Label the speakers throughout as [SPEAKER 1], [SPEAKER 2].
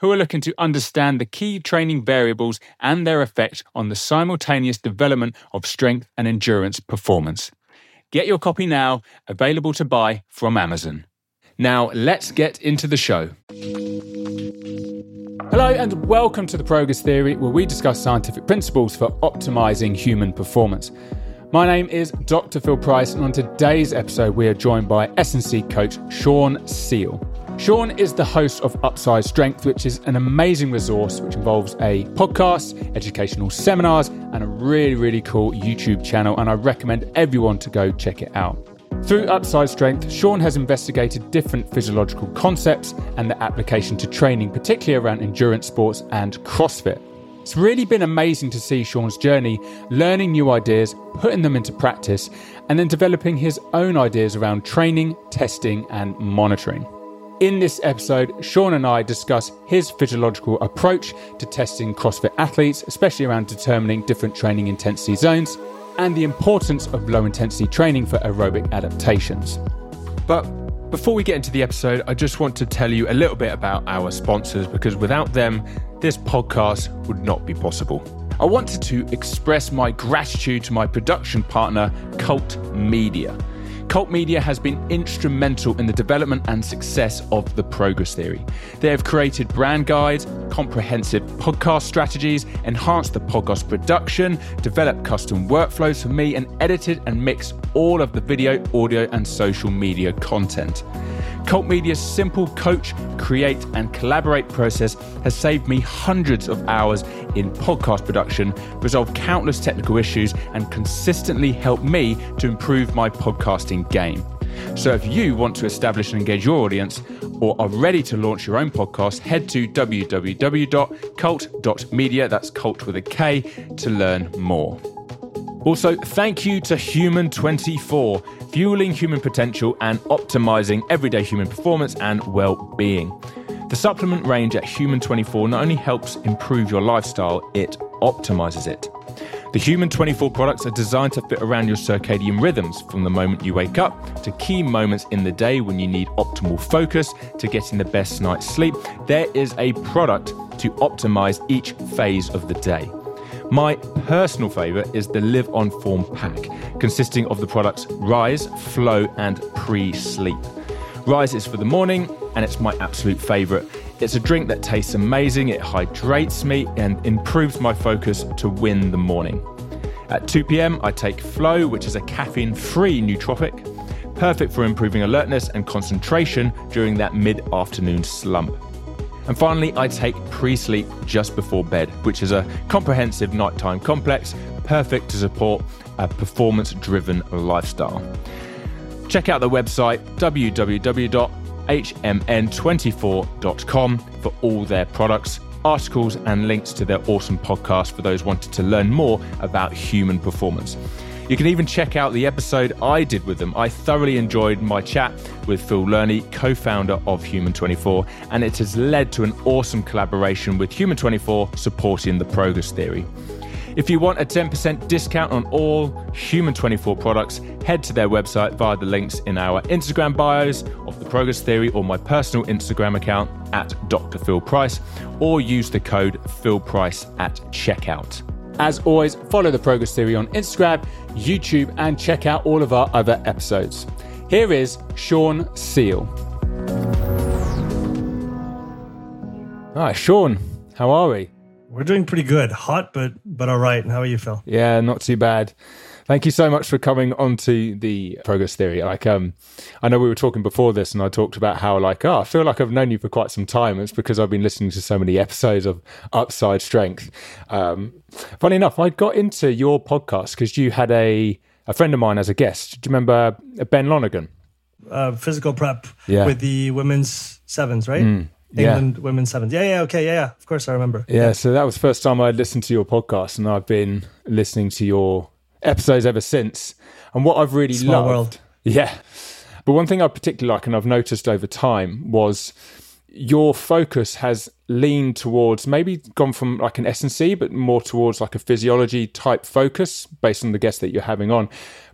[SPEAKER 1] who are looking to understand the key training variables and their effect on the simultaneous development of strength and endurance performance. Get your copy now, available to buy from Amazon. Now, let's get into the show. Hello, and welcome to the Progress Theory, where we discuss scientific principles for optimizing human performance. My name is Dr. Phil Price, and on today's episode, we are joined by S&C coach Sean Seale. Sean is the host of Upside Strength, which is an amazing resource which involves a podcast, educational seminars, and a really, really cool YouTube channel. And I recommend everyone to go check it out. Through Upside Strength, Sean has investigated different physiological concepts and their application to training, particularly around endurance sports and CrossFit. It's really been amazing to see Sean's journey, learning new ideas, putting them into practice, and then developing his own ideas around training, testing, and monitoring. In this episode, Sean and I discuss his physiological approach to testing CrossFit athletes, especially around determining different training intensity zones, and the importance of low intensity training for aerobic adaptations. But before we get into the episode, I just want to tell you a little bit about our sponsors because without them, this podcast would not be possible. I wanted to express my gratitude to my production partner, KULT Media. KULT Media has been instrumental in the development and success of the progress theory. They have created brand guides, comprehensive podcast strategies, enhanced the podcast production, developed custom workflows for me, and edited and mixed all of the video, audio, and social media content. KULT Media's simple coach, create, and collaborate process has saved me hundreds of hours in podcast production, resolved countless technical issues, and consistently helped me to improve my podcasting game. So if you want to establish and engage your audience or are ready to launch your own podcast, head to www.kult.media, that's cult with a K, to learn more. Also, thank you to Human24, fueling human potential and optimizing everyday human performance and well being. The supplement range at Human24 not only helps improve your lifestyle, it optimizes it. The Human 24 products are designed to fit around your circadian rhythms from the moment you wake up to key moments in the day when you need optimal focus to getting the best night's sleep. There is a product to optimize each phase of the day. My personal favourite is the Live on Form pack, consisting of the products Rise, Flow, and Pre Sleep. Rise is for the morning, and it's my absolute favourite. It's a drink that tastes amazing, it hydrates me, and improves my focus to win the morning. At 2 pm, I take Flow, which is a caffeine free nootropic, perfect for improving alertness and concentration during that mid afternoon slump. And finally, I take pre sleep just before bed, which is a comprehensive nighttime complex perfect to support a performance driven lifestyle. Check out the website www.hmn24.com for all their products, articles, and links to their awesome podcast for those wanting to learn more about human performance. You can even check out the episode I did with them. I thoroughly enjoyed my chat with Phil Learney, co founder of Human 24, and it has led to an awesome collaboration with Human 24 supporting the progress theory. If you want a 10% discount on all Human 24 products, head to their website via the links in our Instagram bios of the Progress Theory or my personal Instagram account at Dr. Phil Price, or use the code PhilPrice at checkout. As always, follow the Progress Theory on Instagram, YouTube, and check out all of our other episodes. Here is Sean Seale. All right, Sean, how are we?
[SPEAKER 2] We're doing pretty good. Hot, but but all right. And how are you, Phil?
[SPEAKER 1] Yeah, not too bad. Thank you so much for coming onto the progress theory. Like, um, I know we were talking before this, and I talked about how, like, oh, I feel like I've known you for quite some time. It's because I've been listening to so many episodes of Upside Strength. Um, funny enough, I got into your podcast because you had a a friend of mine as a guest. Do you remember Ben Lonergan?
[SPEAKER 2] Uh, physical prep yeah. with the women's sevens, right? Mm. England yeah. women's sevens. Yeah, yeah, okay, yeah, yeah. Of course, I remember.
[SPEAKER 1] Yeah, yeah, so that was the first time I'd listened to your podcast, and I've been listening to your episodes ever since. And what I've really
[SPEAKER 2] Small
[SPEAKER 1] loved,
[SPEAKER 2] world.
[SPEAKER 1] yeah. But one thing I particularly like, and I've noticed over time, was your focus has leaned towards maybe gone from like an S&C, but more towards like a physiology type focus based on the guests that you're having on.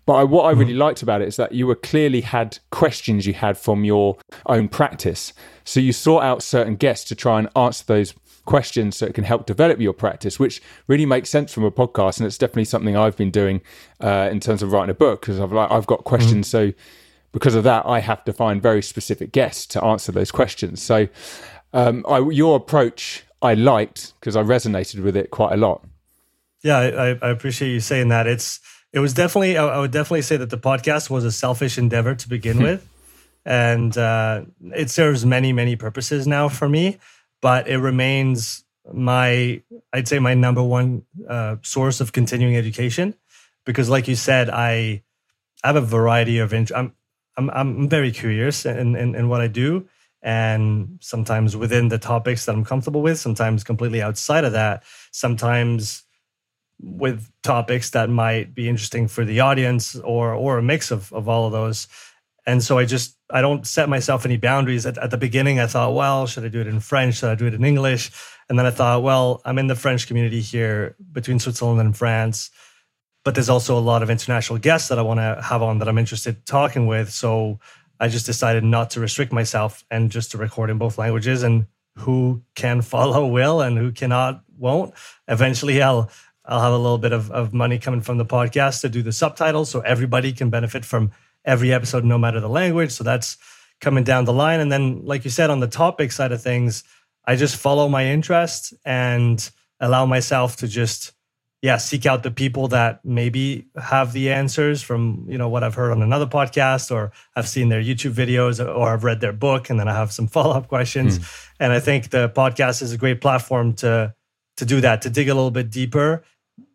[SPEAKER 1] But I, what I really mm. liked about it is that you were clearly had questions you had from your own practice. So you sought out certain guests to try and answer those questions so it can help develop your practice, which really makes sense from a podcast. And it's definitely something I've been doing uh, in terms of writing a book because I've like I've got questions. Mm. So because of that, I have to find very specific guests to answer those questions. So, um, I, your approach I liked because I resonated with it quite a lot.
[SPEAKER 2] Yeah, I, I, appreciate you saying that. It's it was definitely I, would definitely say that the podcast was a selfish endeavor to begin with, and uh, it serves many many purposes now for me. But it remains my I'd say my number one uh, source of continuing education because, like you said, I have a variety of. Int- I'm I'm I'm very curious in, in, in what I do, and sometimes within the topics that I'm comfortable with, sometimes completely outside of that, sometimes with topics that might be interesting for the audience or or a mix of of all of those. And so I just I don't set myself any boundaries. At, at the beginning, I thought, well, should I do it in French? Should I do it in English? And then I thought, well, I'm in the French community here between Switzerland and France but there's also a lot of international guests that I want to have on that I'm interested talking with. So I just decided not to restrict myself and just to record in both languages. And who can follow will and who cannot won't. Eventually, I'll I'll have a little bit of, of money coming from the podcast to do the subtitles, so everybody can benefit from every episode, no matter the language. So that's coming down the line. And then, like you said, on the topic side of things, I just follow my interest and allow myself to just yeah, seek out the people that maybe have the answers from, you know, what I've heard on another podcast or I've seen their YouTube videos or I've read their book and then I have some follow-up questions. Mm. And I think the podcast is a great platform to to do that, to dig a little bit deeper.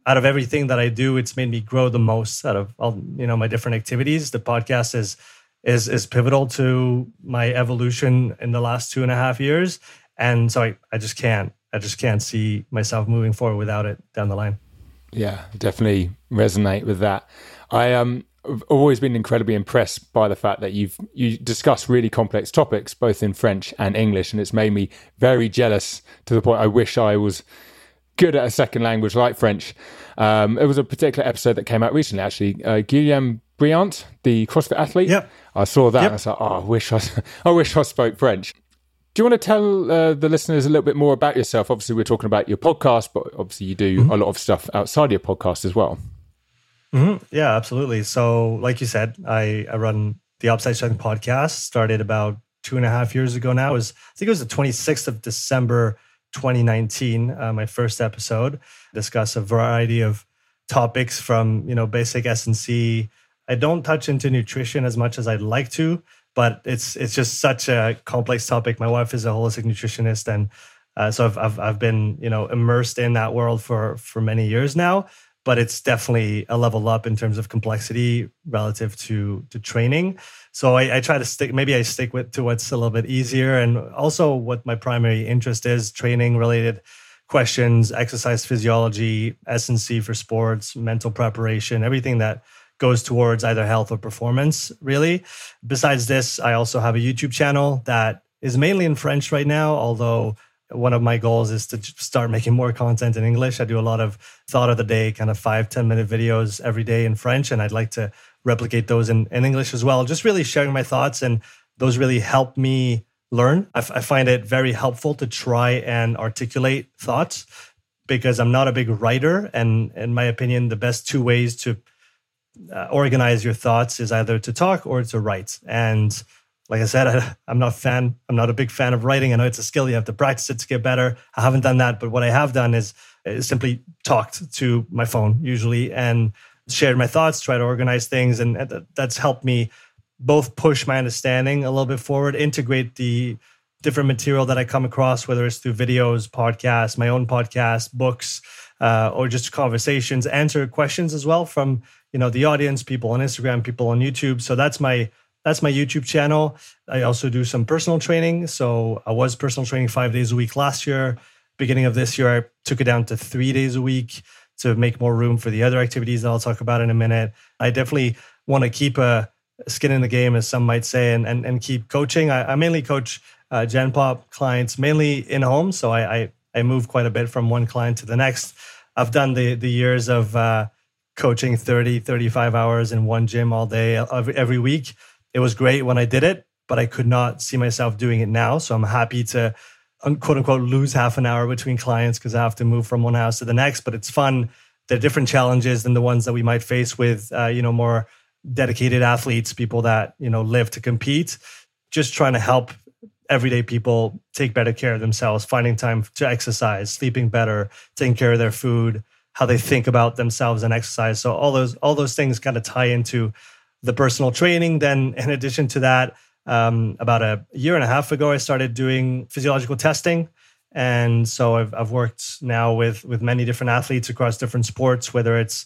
[SPEAKER 2] Out of everything that I do, it's made me grow the most out of all, you know, my different activities. The podcast is is is pivotal to my evolution in the last two and a half years. And so I, I just can't I just can't see myself moving forward without it down the line.
[SPEAKER 1] Yeah, definitely resonate with that. I um have always been incredibly impressed by the fact that you've you discuss really complex topics both in French and English, and it's made me very jealous to the point I wish I was good at a second language like French. Um, it was a particular episode that came out recently, actually. Uh, Guillaume Briant, the CrossFit athlete.
[SPEAKER 2] Yep.
[SPEAKER 1] I saw that. Yep. I was like, oh, I wish I, I wish I spoke French. Do you want to tell uh, the listeners a little bit more about yourself? Obviously, we're talking about your podcast, but obviously, you do mm-hmm. a lot of stuff outside your podcast as well.
[SPEAKER 2] Mm-hmm. Yeah, absolutely. So, like you said, I, I run the Upside Strength podcast. Started about two and a half years ago now. It was I think it was the 26th of December 2019. Uh, my first episode discuss a variety of topics from you know basic S and C. I don't touch into nutrition as much as I'd like to but it's it's just such a complex topic. My wife is a holistic nutritionist, and uh, so I've, I've I've been you know immersed in that world for for many years now. But it's definitely a level up in terms of complexity relative to to training. So I, I try to stick. Maybe I stick with to what's a little bit easier, and also what my primary interest is: training related questions, exercise physiology, S and C for sports, mental preparation, everything that goes towards either health or performance, really. Besides this, I also have a YouTube channel that is mainly in French right now, although one of my goals is to start making more content in English. I do a lot of thought of the day, kind of five ten minute videos every day in French, and I'd like to replicate those in, in English as well. Just really sharing my thoughts, and those really help me learn. I, f- I find it very helpful to try and articulate thoughts because I'm not a big writer. And in my opinion, the best two ways to uh, organize your thoughts is either to talk or to write. And like I said, I, am not fan. I'm not a big fan of writing. I know it's a skill you have to practice it to get better. I haven't done that, but what I have done is, is simply talked to my phone usually and shared my thoughts, try to organize things, and that's helped me both push my understanding a little bit forward, integrate the different material that I come across, whether it's through videos, podcasts, my own podcast, books, uh, or just conversations, answer questions as well from you know the audience, people on Instagram, people on YouTube. So that's my that's my YouTube channel. I also do some personal training. So I was personal training five days a week last year. Beginning of this year, I took it down to three days a week to make more room for the other activities that I'll talk about in a minute. I definitely want to keep a skin in the game, as some might say, and and, and keep coaching. I, I mainly coach uh, Gen Pop clients, mainly in home. So I, I, I move quite a bit from one client to the next. I've done the the years of uh, coaching 30, 35 hours in one gym all day every, every week. It was great when I did it, but I could not see myself doing it now. So I'm happy to quote unquote lose half an hour between clients because I have to move from one house to the next. But it's fun. There are different challenges than the ones that we might face with uh, you know more dedicated athletes, people that you know live to compete. Just trying to help everyday people take better care of themselves, finding time to exercise, sleeping better, taking care of their food, how they think about themselves and exercise. So all those all those things kind of tie into the personal training. Then, in addition to that, um, about a year and a half ago, I started doing physiological testing. And so I've, I've worked now with with many different athletes across different sports, whether it's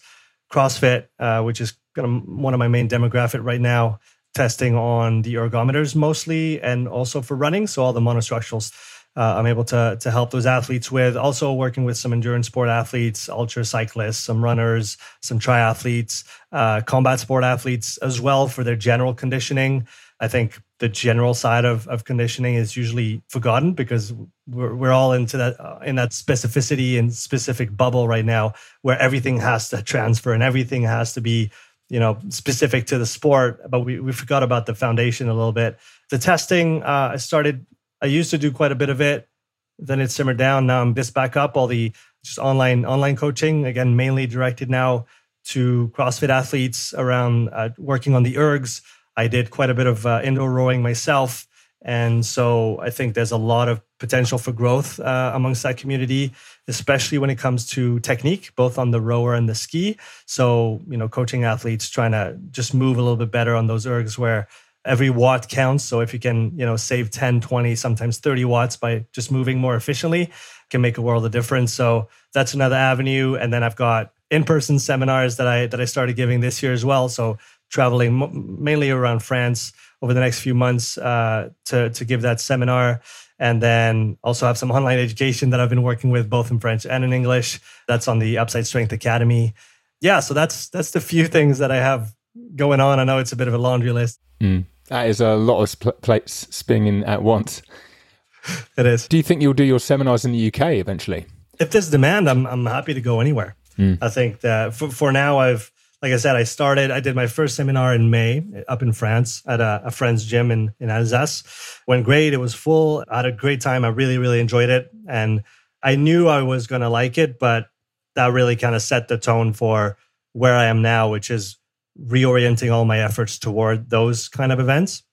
[SPEAKER 2] CrossFit, uh, which is kind of one of my main demographic right now, testing on the ergometers mostly, and also for running. So all the monostructurals uh, I'm able to to help those athletes with. Also working with some endurance sport athletes, ultra cyclists, some runners, some triathletes, uh, combat sport athletes as well for their general conditioning. I think the general side of, of conditioning is usually forgotten because we're, we're all into that uh, in that specificity and specific bubble right now where everything has to transfer and everything has to be you know specific to the sport but we, we forgot about the foundation a little bit the testing uh, i started i used to do quite a bit of it. Then it simmered down. Now i'm this back up. All the just online online coaching again mainly directed now to crossfit athletes around uh, working on the ergs. I did quite a bit of uh, indoor rowing myself. And so i think there's a lot of potential for growth uh, amongst that community especially when it comes to technique, both on the rower and the ski. So, you know, coaching athletes trying to just move a little bit better on those ergs where every watt counts. So if you can, you know, save 10, 20, sometimes 30 watts by just moving more efficiently, can make a world of difference. So that's another avenue. And then I've got in-person seminars that I that I started giving this year as well. So traveling mainly around France over the next few months uh, to to give that seminar and then also have some online education that I've been working with both in French and in English. That's on the Upside Strength Academy. Yeah, so that's that's the few things that I have going on. I know it's a bit of a laundry list.
[SPEAKER 1] Mm, that is a lot of plates spinning at once.
[SPEAKER 2] it is.
[SPEAKER 1] Do you think you'll do your seminars in the UK eventually?
[SPEAKER 2] If there's demand, I'm I'm happy to go anywhere. Mm. I think that for, for now, I've like I said, I started, I did my first seminar in May up in France at a, a, friend's gym in, in Alsace. Went great. It was full. I had a great time. I really, really enjoyed it. And I knew I was going to like it, but that really kind of set the tone for where I am now, which is reorienting all my efforts toward those kind of events.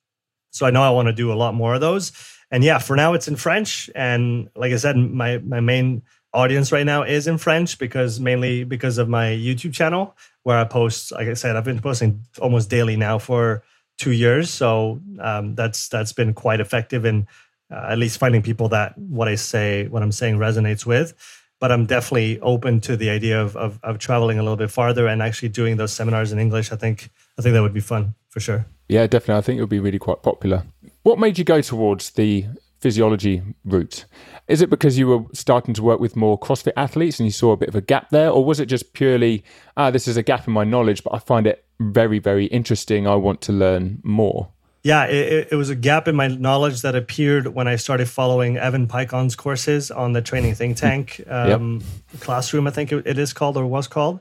[SPEAKER 2] So I know I want to do a lot more of those. And yeah, for now it's in French. And like I said, my, my main audience right now is in French because mainly because of my YouTube channel where I post. Like I said, I've been posting almost daily now for two years, so um, that's that's been quite effective in uh, at least finding people that what I say, what I'm saying, resonates with. But I'm definitely open to the idea of, of, of traveling a little bit farther and actually doing those seminars in English. I think I think that would be fun for sure.
[SPEAKER 1] Yeah, definitely. I think it would be really quite popular. What made you go towards the physiology route? Is it because you were starting to work with more CrossFit athletes and you saw a bit of a gap there, or was it just purely, ah, this is a gap in my knowledge, but I find it very, very interesting. I want to learn more?
[SPEAKER 2] Yeah, it, it was a gap in my knowledge that appeared when I started following Evan Peikon's courses on the Training Think Tank um, yep. classroom, I think it is called or was called.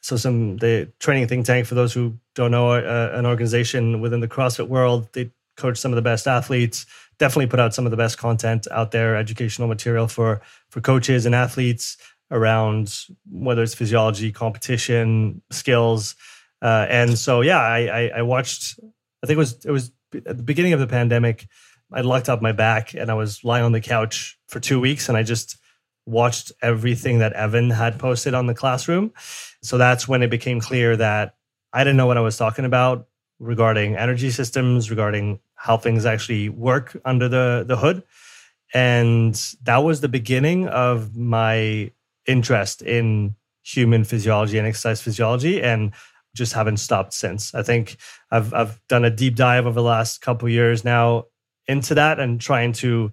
[SPEAKER 2] So, some the Training Think Tank, for those who don't know, uh, an organization within the CrossFit world, they coach some of the best athletes definitely put out some of the best content out there, educational material for for coaches and athletes around whether it's physiology, competition, skills, uh, and so yeah, I, I, I watched. I think it was it was at the beginning of the pandemic. I locked up my back and I was lying on the couch for two weeks, and I just watched everything that Evan had posted on the classroom. So that's when it became clear that I didn't know what I was talking about regarding energy systems, regarding how things actually work under the, the hood. And that was the beginning of my interest in human physiology and exercise physiology. And just haven't stopped since. I think I've I've done a deep dive over the last couple years now into that and trying to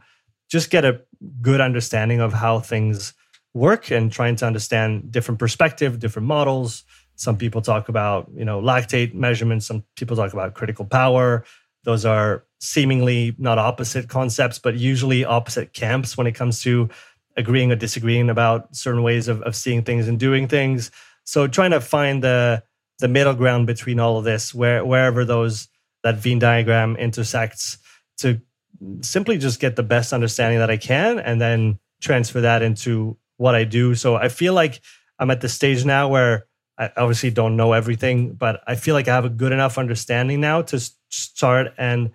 [SPEAKER 2] just get a good understanding of how things work and trying to understand different perspective, different models. Some people talk about, you know, lactate measurements, some people talk about critical power. Those are seemingly not opposite concepts, but usually opposite camps when it comes to agreeing or disagreeing about certain ways of, of seeing things and doing things. So trying to find the the middle ground between all of this, where wherever those that Venn diagram intersects, to simply just get the best understanding that I can, and then transfer that into what I do. So I feel like I'm at the stage now where I obviously don't know everything, but I feel like I have a good enough understanding now to start and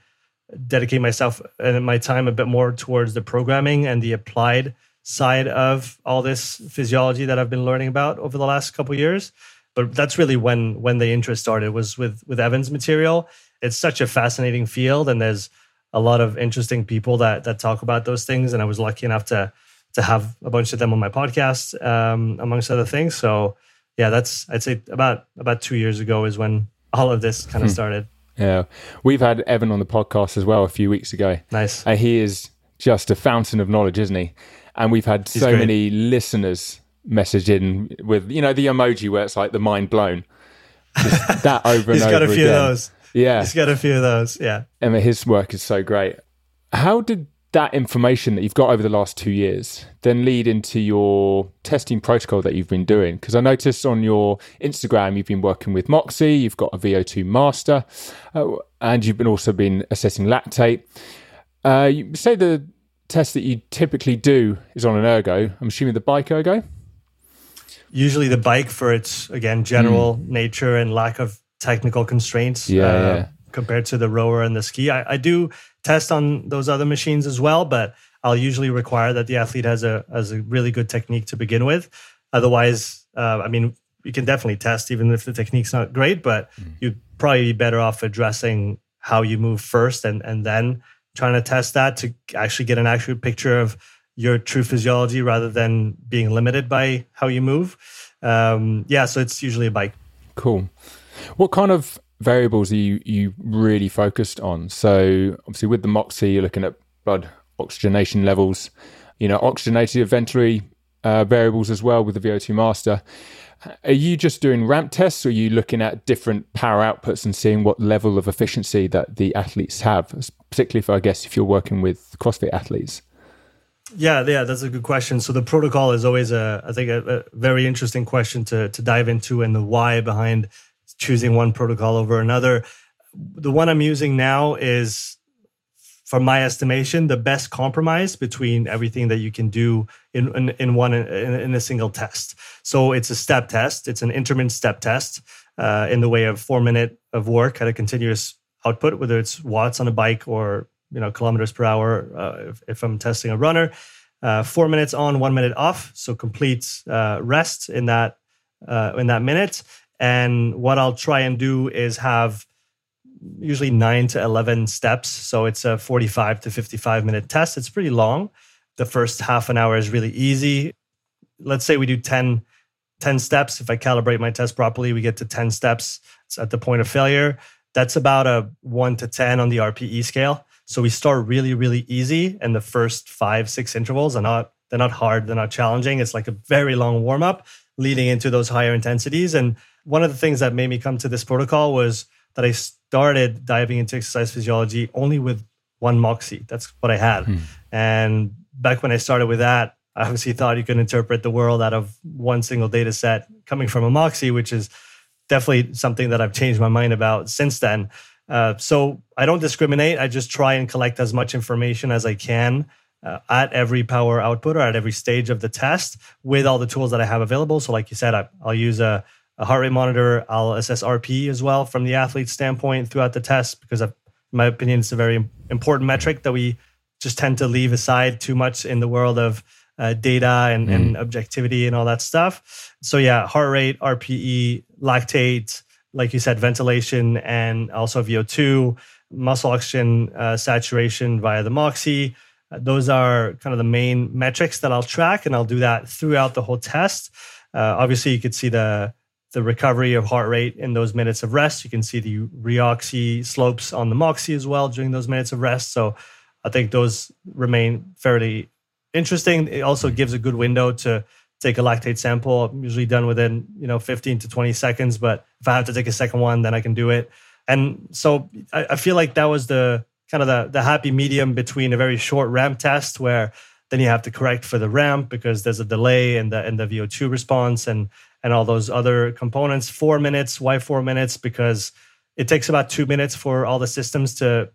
[SPEAKER 2] dedicate myself and my time a bit more towards the programming and the applied side of all this physiology that I've been learning about over the last couple years but that's really when when the interest started was with with Evan's material. It's such a fascinating field, and there's a lot of interesting people that that talk about those things. And I was lucky enough to to have a bunch of them on my podcast, um, amongst other things. So yeah, that's I'd say about about two years ago is when all of this kind of hmm. started.
[SPEAKER 1] Yeah, we've had Evan on the podcast as well a few weeks ago.
[SPEAKER 2] Nice,
[SPEAKER 1] and he is just a fountain of knowledge, isn't he? And we've had He's so great. many listeners message in with you know the emoji where it's like the mind blown. Just that over and
[SPEAKER 2] He's
[SPEAKER 1] over.
[SPEAKER 2] got a few
[SPEAKER 1] again.
[SPEAKER 2] of those.
[SPEAKER 1] Yeah,
[SPEAKER 2] he's got a few of those. Yeah,
[SPEAKER 1] I mean his work is so great. How did that information that you've got over the last two years then lead into your testing protocol that you've been doing? Because I noticed on your Instagram you've been working with Moxy, you've got a VO2 master, uh, and you've been also been assessing lactate. Uh, you say the test that you typically do is on an ergo. I'm assuming the bike ergo
[SPEAKER 2] usually the bike for its again general mm. nature and lack of technical constraints
[SPEAKER 1] yeah, uh, yeah,
[SPEAKER 2] compared to the rower and the ski. I, I, do test on those other machines as well, but I'll usually require that the athlete has a has a really good technique to begin with. Otherwise, uh, I mean, you can definitely test even if the technique's not great, but mm. you'd probably be better off addressing how you move first and and then trying to test that to actually get an accurate picture of your true physiology rather than being limited by how you move. Um, yeah, so it's usually a bike.
[SPEAKER 1] Cool. What kind of variables are you you really focused on? So obviously with the Moxy, you're looking at blood oxygenation levels, you know, oxygenated ventilatory uh, variables as well with the VO2 master. Are you just doing ramp tests or are you looking at different power outputs and seeing what level of efficiency that the athletes have, particularly if I guess if you're working with CrossFit athletes?
[SPEAKER 2] Yeah, yeah, that's a good question. So the protocol is always a, I think, a, a, very interesting question to to dive into, and the why behind choosing one protocol over another. The one I'm using now is, from my estimation, the best compromise between everything that you can do in in, in one in, in, a single test. So it's a step test. It's an intermittent step test uh, in the way of four minute of work at a continuous output, whether it's watts on a bike or you know kilometers per hour uh, if, if, I'm testing a runner. Uh, four minutes on, one minute off, so complete uh, rest in that uh, in that minute. And what I'll try and do is have usually nine to eleven steps, so it's a forty-five to fifty-five minute test. It's pretty long. The first half an hour is really easy. Let's say we do 10, 10 steps. If I calibrate my test properly, we get to 10 steps it's at the point of failure. That's about a one to 10 on the RPE scale. So we start really, really easy, and the first five, six intervals are not they're not hard, they're not challenging. It's like a very long warm up leading into those higher intensities. And one of the things that made me come to this protocol was that I started diving into exercise physiology only with one Moxy. That's what I had. Hmm. And back when I started with that, I obviously thought you could interpret the world out of one single data set coming from a Moxy, which is definitely something that I've changed my mind about since then. Uh, so I don't discriminate. I just try and collect as much information as I can uh, at every power output or at every stage of the test with all the tools that I have available. So, like you said, I, will use a, a, heart rate monitor. I'll assess RP as well from the athlete standpoint throughout the test because, I've, in my opinion, it's a very important metric that we just tend to leave aside too much in the world of uh, data and, mm. and objectivity and all that stuff. So, yeah, heart rate, RPE, lactate like you said, ventilation and also VO2, muscle oxygen uh, saturation via the Moxy. Uh, those are kind of the main metrics that I'll track, and I'll do that throughout the whole test. Uh, obviously, you could see the the recovery of heart rate in those minutes of rest. You can see the reoxy slopes on the moxy as well during those minutes of rest. So I think those remain fairly interesting. It also gives a good window to take a lactate sample. I'm usually done within you know 15 to 20 seconds, but if I have to take a second one, then I can do it. And so I, I feel like that was the kind of the, the happy medium between a very short ramp test where then you have to correct for the ramp because there's a delay in the in the VO2 response and and all those other components. Four minutes. Why four minutes? Because it takes about two minutes for all the systems to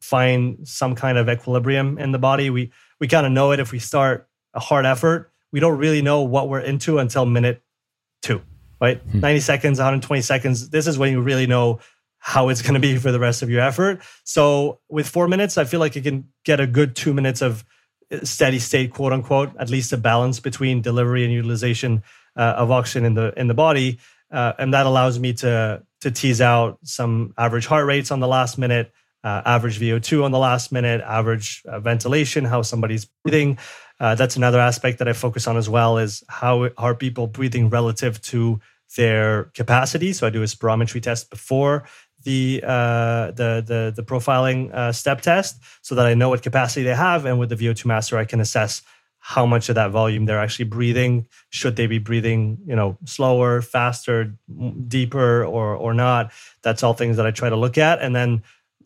[SPEAKER 2] find some kind of equilibrium in the body. We we kind of know it if we start a hard effort. We don't really know what we're into until minute two, right? Hmm. 90 seconds, 120 seconds. This is when you really know how it's going to be for the rest of your effort. So with four minutes, I feel like you can get a good two minutes of steady state, quote unquote, at least a balance between delivery and utilization uh, of oxygen in the in the body, uh, and that allows me to to tease out some average heart rates on the last minute, uh, average VO2 on the last minute, average uh, ventilation, how somebody's breathing. Uh, that's another aspect that I focus on as well is how are people breathing relative to their capacity. So I do a spirometry test before the uh, the the the profiling uh, step test so that I know what capacity they have, and with the VO2 master, I can assess how much of that volume they're actually breathing. Should they be breathing, you know, slower, faster, deeper, or or not? That's all things that I try to look at, and then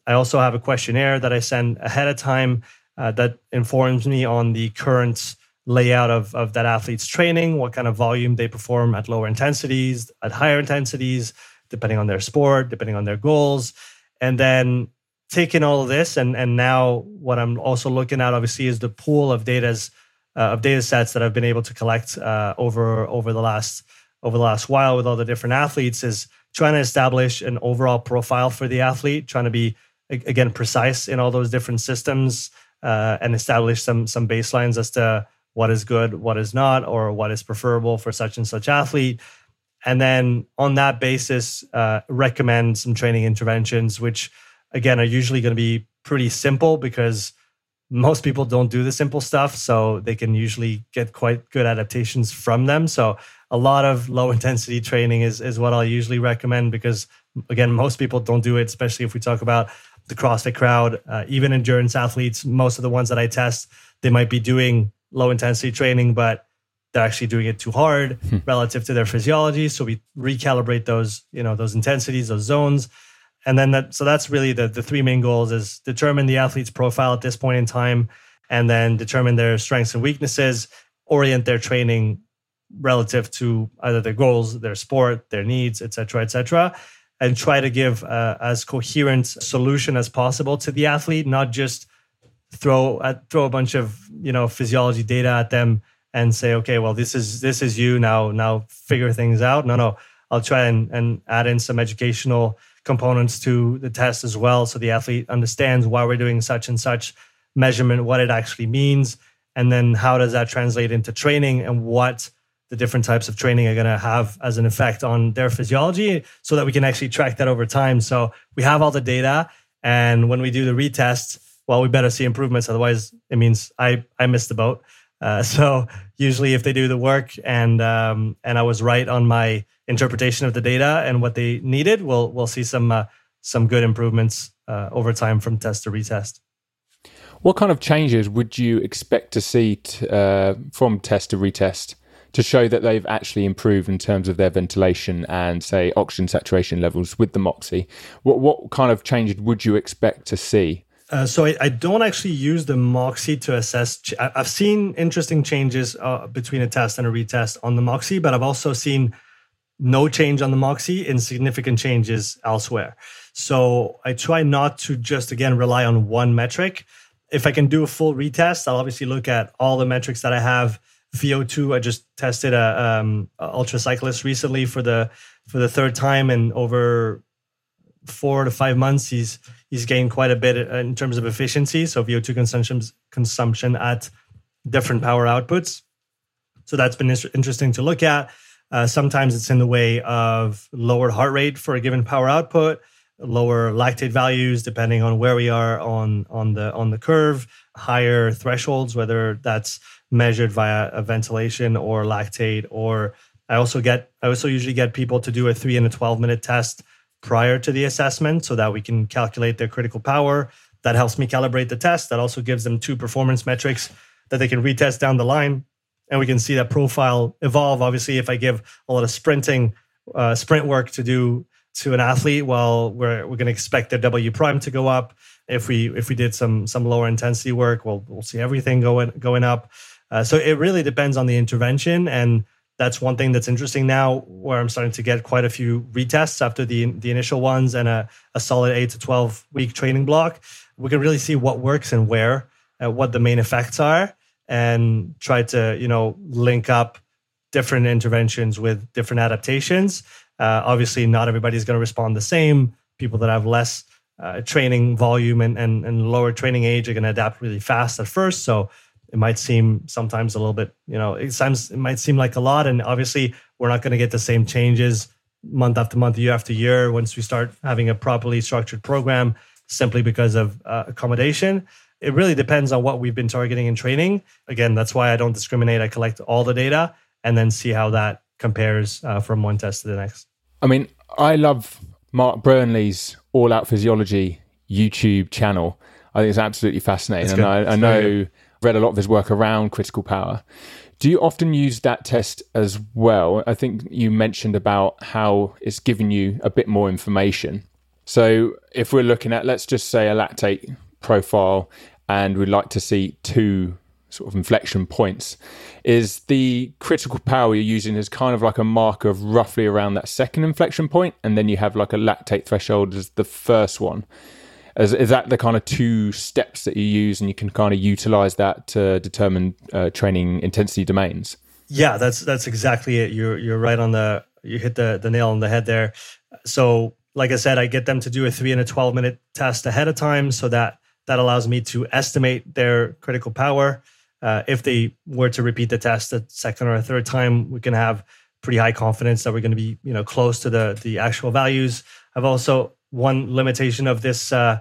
[SPEAKER 2] I also have a questionnaire that I send ahead of time uh, that informs me on the current layout of, of that athlete's training, what kind of volume they perform at lower intensities, at higher intensities, depending on their sport, depending on their goals. And then taking all of this and and now what I'm also looking at obviously is the pool of data's uh, of data sets that I've been able to collect uh, over over the last over the last while with all the different athletes is trying to establish an overall profile for the athlete, trying to be again precise in all those different systems uh, and establish some some baselines as to what is good, what is not, or what is preferable for such and such athlete. And then on that basis uh, recommend some training interventions which again are usually going to be pretty simple because most people don't do the simple stuff so they can usually get quite good adaptations from them. So a lot of low intensity training is, is what i'll usually recommend because again most people don't do it especially if we talk about the crossfit crowd uh, even endurance athletes most of the ones that i test they might be doing low intensity training but they're actually doing it too hard hmm. relative to their physiology. So we recalibrate those, you know, those intensities, those zones. And then that, so that's really the, the three main goals is determine the athlete's profile at this point in time, and then determine their strengths and weaknesses, orient their training relative to either their goals, their sport, their needs, et cetera, et cetera, and try to give uh, as coherent solution as possible to the athlete, not just throw uh, throw a bunch of you know physiology data at them and say, okay, well, this is this is you now. Now figure things out. No, no, I'll try and, and add in some educational components to the test as well, so the athlete understands why we're doing such and such measurement, what it actually means, and then how does that translate into training and what the different types of training are going to have as an effect on their physiology so that we can actually track that over time. So we have all the data. And when we do the retest, well, we better see improvements. Otherwise, it means I, I missed the boat. Uh, so usually, if they do the work and um, and I was right on my interpretation of the data and what they needed, we'll we'll see some uh, some good improvements uh, over time from test to retest.
[SPEAKER 1] What kind of changes would you expect to see t- uh, from test to retest to show that they've actually improved in terms of their ventilation and say oxygen saturation levels with the Moxy? What what kind of changes would you expect to see?
[SPEAKER 2] Uh, so I, I, don't actually use the Moxy to assess. Ch- I've seen interesting changes uh, between a test and a retest on the Moxy, but I've also seen no change on the Moxy and significant changes elsewhere. So I try not to just again rely on one metric. If I can do a full retest, I'll obviously look at all the metrics that I have. VO2, I just tested a, um, a ultra cyclist recently for the for the third time, and over four to five months, he's he's gained quite a bit in terms of efficiency. So VO2 consumption consumption at different power outputs. So that's been interesting to look at. Uh, sometimes it's in the way of lower heart rate for a given power output, lower lactate values depending on where we are on on the on the curve, higher thresholds, whether that's measured via a ventilation or lactate or I also get I also usually get people to do a three and a 12 minute test prior to the assessment so that we can calculate their critical power. That helps me calibrate the test. That also gives them two performance metrics that they can retest down the line. And we can see that profile evolve. Obviously, if I give a lot of sprinting, uh, sprint work to do to an athlete, well, we're, we're going to expect their W prime to go up. If we if we did some some lower intensity work, we'll we'll see everything going going up. Uh, so it really depends on the intervention and that's one thing that's interesting now where I'm starting to get quite a few retests after the the initial ones and a, a solid eight to 12 week training block. We can really see what works and where, uh, what the main effects are, and try to, you know, link up different interventions with different adaptations. Uh, obviously, not everybody's going to respond the same. People that have less uh, training volume and, and, and lower training age are going to adapt really fast at first. So it might seem sometimes a little bit, you know, it it might seem like a lot. And obviously, we're not going to get the same changes month after month, year after year once we start having a properly structured program simply because of uh, accommodation. It really depends on what we've been targeting in training. Again, that's why I don't discriminate. I collect all the data and then see how that compares uh, from one test to the next.
[SPEAKER 1] I mean, I love Mark Burnley's All Out Physiology YouTube channel. I think it's absolutely fascinating. And I, I know read a lot of his work around critical power. Do you often use that test as well? I think you mentioned about how it's giving you a bit more information. So if we're looking at, let's just say, a lactate profile, and we'd like to see two sort of inflection points, is the critical power you're using is kind of like a marker of roughly around that second inflection point, and then you have like a lactate threshold as the first one. Is, is that the kind of two steps that you use, and you can kind of utilize that to determine uh, training intensity domains?
[SPEAKER 2] Yeah, that's that's exactly it. You're you're right on the you hit the the nail on the head there. So, like I said, I get them to do a three and a twelve minute test ahead of time, so that that allows me to estimate their critical power. Uh, if they were to repeat the test a second or a third time, we can have pretty high confidence that we're going to be you know close to the the actual values. I've also one limitation of this uh,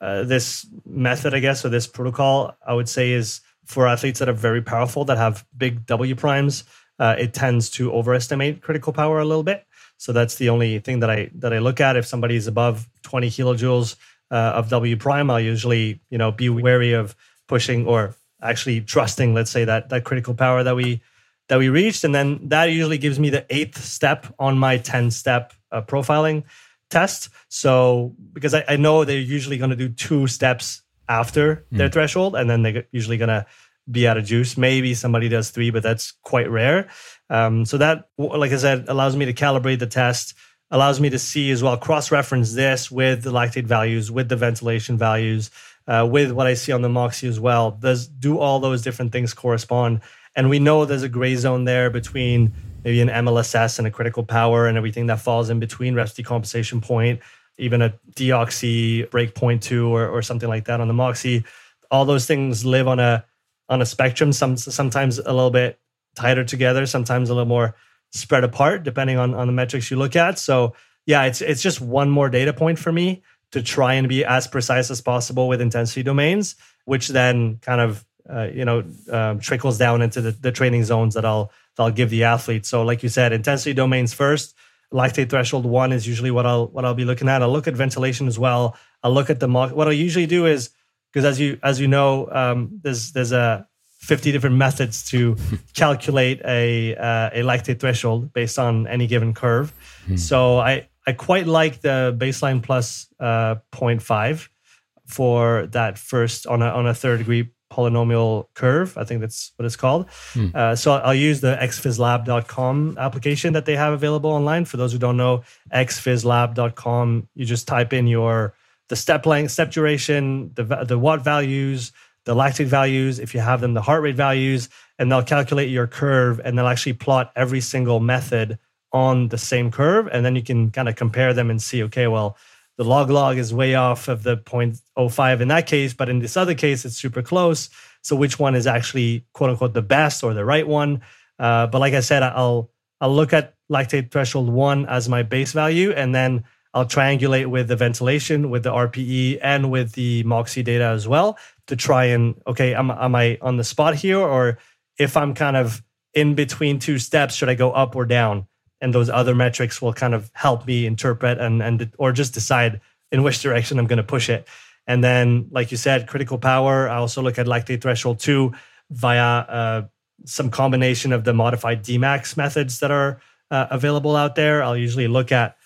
[SPEAKER 2] uh, this method, I guess, or this protocol, I would say is for athletes that are very powerful, that have big W primes, uh, it tends to overestimate critical power a little bit. So that's the only thing that I that I look at. If somebody is above 20 kilojoules uh, of W prime, I'll usually you know be wary of pushing or actually trusting, let's say that that critical power that we that we reached, and then that usually gives me the eighth step on my 10 step uh, profiling test. So because I, I know they're usually going to do two steps after mm. their threshold, and then they're usually going to be out of juice. Maybe somebody does three, but that's quite rare. Um, so that, like I said, allows me to calibrate the test, allows me to see as well, cross reference this with the lactate values, with the ventilation values, uh, with what I see on the Moxy as well. Does do all those different things correspond? And we know there's a gray zone there between maybe an MLSS and a critical power and everything that falls in between rest decompensation point, even a deoxy breakpoint two or, or something like that on the Moxy. All those things live on a on a spectrum, some sometimes a little bit tighter together, sometimes a little more spread apart, depending on, on the metrics you look at. So yeah, it's it's just one more data point for me to try and be as precise as possible with intensity domains, which then kind of uh, you know um, trickles down into the, the training zones that I'll I'll give the athlete. So, like you said, intensity domains first. Lactate threshold one is usually what I'll what I'll be looking at. I'll look at ventilation as well. I'll look at the mo- what I usually do is because as you as you know, um, there's there's a 50 different methods to calculate a uh, a lactate threshold based on any given curve. Hmm. So I I quite like the baseline plus, uh, 0.5 for that first on a on a third degree polynomial curve. I think that's what it's called. Hmm. Uh, so I'll use the exphyslab.com application that they have available online. For those who don't know, exphyslab.com, you just type in your the step length, step duration, the the watt values, the lactate values, if you have them, the heart rate values, and they'll calculate your curve and they'll actually plot every single method on the same curve, and then you can kind of compare them and see, okay, well the log log is way off of the 0.05 in that case, but in this other case, it's super close. So which one is actually quote unquote the best or the right one? Uh, but like I said, I'll I'll look at lactate threshold one as my base value, and then I'll triangulate with the ventilation, with the RPE, and with the Moxy data as well to try and okay, am am I on the spot here, or if I'm kind of in between two steps, should I go up or down? And those other metrics will kind of help me interpret and, and or just decide in which direction I'm going to push it. And then, like you said, critical power. I also look at lactate threshold too via uh, some combination of the modified Dmax methods that are uh, available out there. I'll usually look at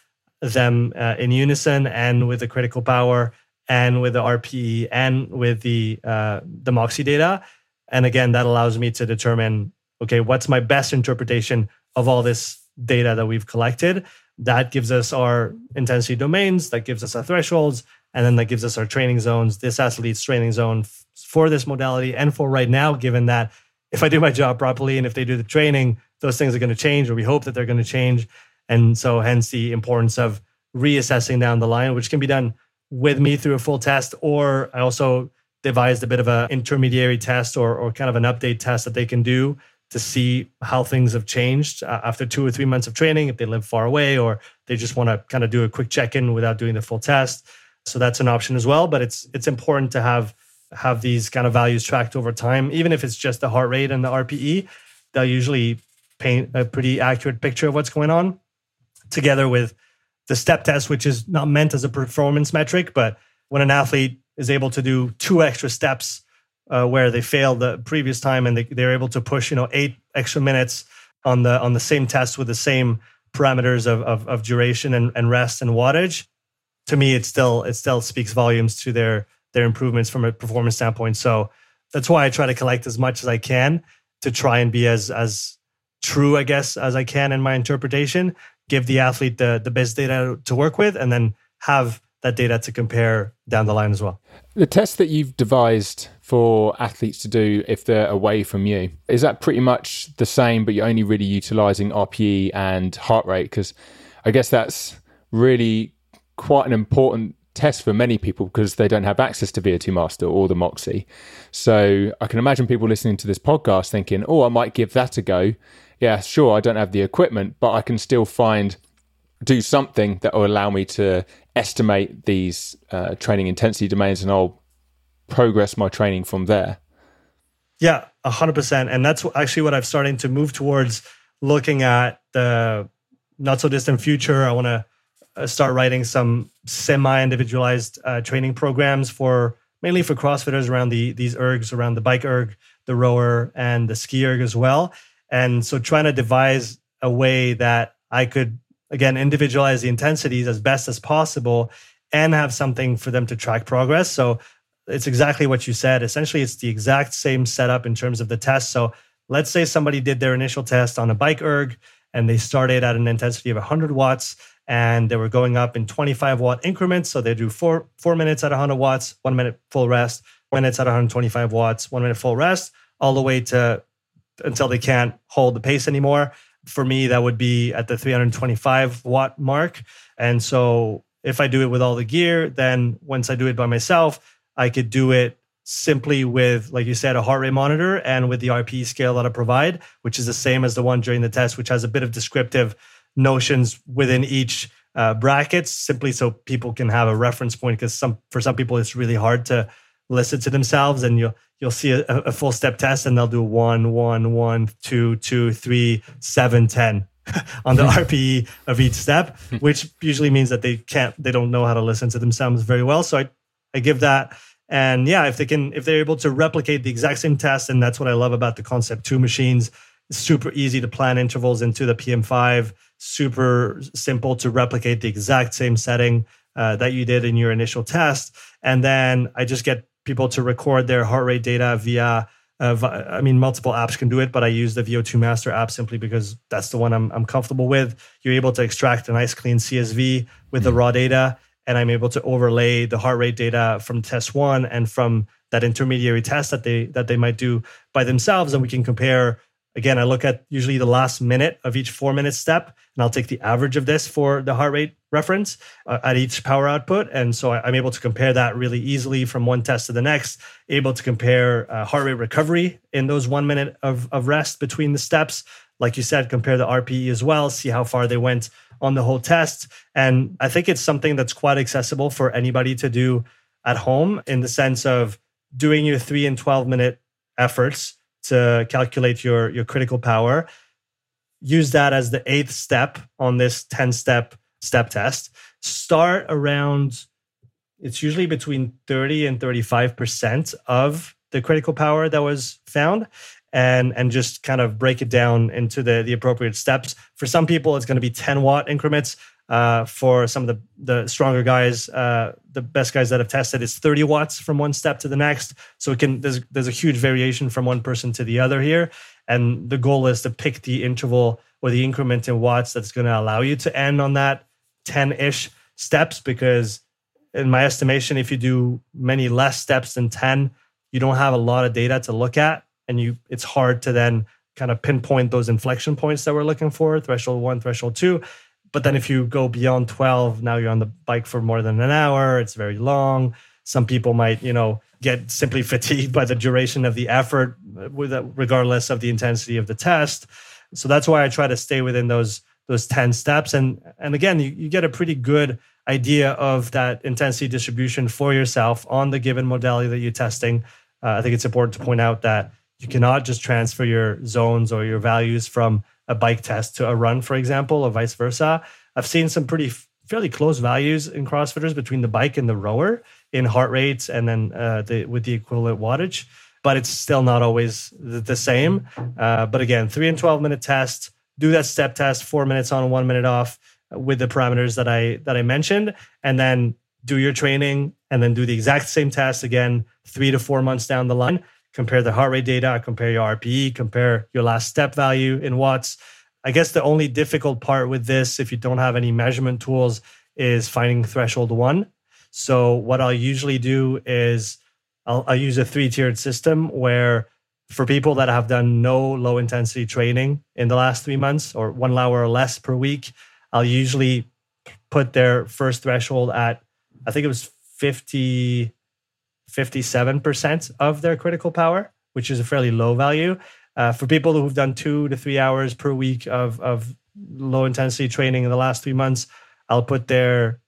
[SPEAKER 2] them uh, in unison and with the critical power and with the RPE and with the uh, the Moxy data. And again, that allows me to determine okay, what's my best interpretation of all this data that we've collected. That gives us our intensity domains, that gives us our thresholds, and then that gives us our training zones. This athlete's training zone f- for this modality and for right now, given that if I do my job properly and if they do the training, those things are going to change, or we hope that they're going to change. And so, hence the importance of reassessing down the line, which can be done with me through a full test, or I also devised a bit of an intermediary test or, or kind of an update test that they can do to see how things have changed uh, after two or three months of training, if they live far away or they just want to kind of do a quick check in without doing the full test. So that's an option as well. But it's it's important to have have these kind of values tracked over time, even if it's just the heart rate and the RPE. They'll usually paint a pretty accurate picture of what's going on, together with the step test, which is not meant as a performance metric, but when an athlete is able to do two extra steps uh, where they failed the previous time and they, they're able to push you know eight extra minutes on the on the same test with the same parameters of of, of duration and, and rest and wattage to me it still it still speaks volumes to their their improvements from a performance standpoint so that's why i try to collect as much as i can to try and be as as true i guess as i can in my interpretation give the athlete the the best data to work with and then have that data to compare down the line as well.
[SPEAKER 1] The test that you've devised for athletes to do if they're away from you, is that pretty much the same, but you're only really utilizing RPE and heart rate? Because I guess that's really quite an important test for many people because they don't have access to VO2 Master or the Moxy. So I can imagine people listening to this podcast thinking, oh, I might give that a go. Yeah, sure, I don't have the equipment, but I can still find do something that will allow me to estimate these uh, training intensity domains and I'll progress my training from there.
[SPEAKER 2] Yeah, 100%. And that's actually what I'm starting to move towards looking at the not so distant future. I want to uh, start writing some semi individualized uh, training programs for mainly for CrossFitters around the these ergs, around the bike erg, the rower, and the ski erg as well. And so trying to devise a way that I could again individualize the intensities as best as possible and have something for them to track progress so it's exactly what you said. Essentially it's the exact same setup in terms of the test. So let's say somebody did their initial test on a bike erg and they started at an intensity of 100 watts and they were going up in 25 watt increments. So they do four four minutes at 100 watts one minute full rest one minutes at 125 watts one minute full rest all the way to until they can't hold the pace anymore. For me, that would be at the 325 watt mark. And so if I do it with all the gear, then once I do it by myself, I could do it simply with, like you said, a heart rate monitor and with the RPE scale that I provide, which is the same as the one during the test, which has a bit of descriptive notions within each uh, brackets, simply so people can have a reference point. Because some for some people, it's really hard to listen to themselves, and you'll you'll see a, a, full step test and they'll do one, one, one, two, two, three, seven, ten on the RPE of each step, which usually means that they can't, they don't know how to listen to themselves very well. So I, I give that. And yeah, if they can, if they're able to replicate the exact same test, and that's what I love about the Concept 2 machines, super easy to plan intervals into the PM5, super simple to replicate the exact same setting uh, that you did in your initial test. And then I just get people to record their heart rate data via uh, I mean, multiple apps can do it, but I use the VO2 Master app simply because that's the one I'm, I'm comfortable with. You're able to extract a nice clean CSV with mm the raw data, and I'm able to overlay the heart rate data from test one and from that intermediary test that they that they might do by themselves, and we can compare Again, I look at usually the last minute of each four minute step, and I'll take the average of this for the heart rate reference uh, at each power output. And so I, am able to compare that really easily from one test to the next, able to compare uh, heart rate recovery in those one minute of, of rest between the steps. Like you said, compare the RPE as well, see how far they went on the whole test. And I think it's something that's quite accessible for anybody to do at home in the sense of doing your three and 12 minute efforts to calculate your your critical power. Use that as the eighth step on this 10 step step test. Start around it's usually between 30 and 35% of the critical power that was found and and just kind of break it down into the the appropriate steps. For some people, it's going to be 10 watt increments. Uh, for some of the the stronger guys, uh, the best guys that have tested, it's 30 watts from one step to the next. So it can there's there's a huge variation from one person to the other here, and the goal is to pick the interval or the increment in watts that's going to allow you to end on that 10 ish steps. Because in my estimation, if you do many less steps than 10, you don't have a lot of data to look at, and you it's hard to then kind of pinpoint those inflection points that we're looking for, threshold one, threshold two but then if you go beyond 12, now you're on the bike for more than an hour. It's very long. Some people might, you know, get simply fatigued by the duration of the effort, with regardless of the intensity of the test. So that's why I try to stay within those those 10 steps. And and again, you, you get a pretty good idea of that intensity distribution for yourself on the given modality that you're testing. Uh, I think it's important to point out that you cannot just transfer your zones or your values from a bike test to a run, for example, or vice versa. I've seen some pretty fairly close values in CrossFitters between the bike and the rower in heart rates and then uh, the, with the equivalent wattage, but it's still not always the, the same. Uh, but again, three and 12 minute test, do that step test, four minutes on, one minute off with the parameters that I, that I mentioned, and then do your training and then do the exact same test again, three to four months down the line compare the heart rate data, compare your RPE, compare your last step value in watts. I guess the only difficult part with this, if you don't have any measurement tools, is finding threshold one. So, what I'll usually do is I'll, I'll use a three tiered system where for people that have done no low intensity training in the last three months or one hour or less per week, I'll usually put their first threshold at, I think it was 50, 57% of their critical power, which is a fairly low value. Uh, for people who've done two to three hours per week of, of low intensity training in the last three months, I'll put their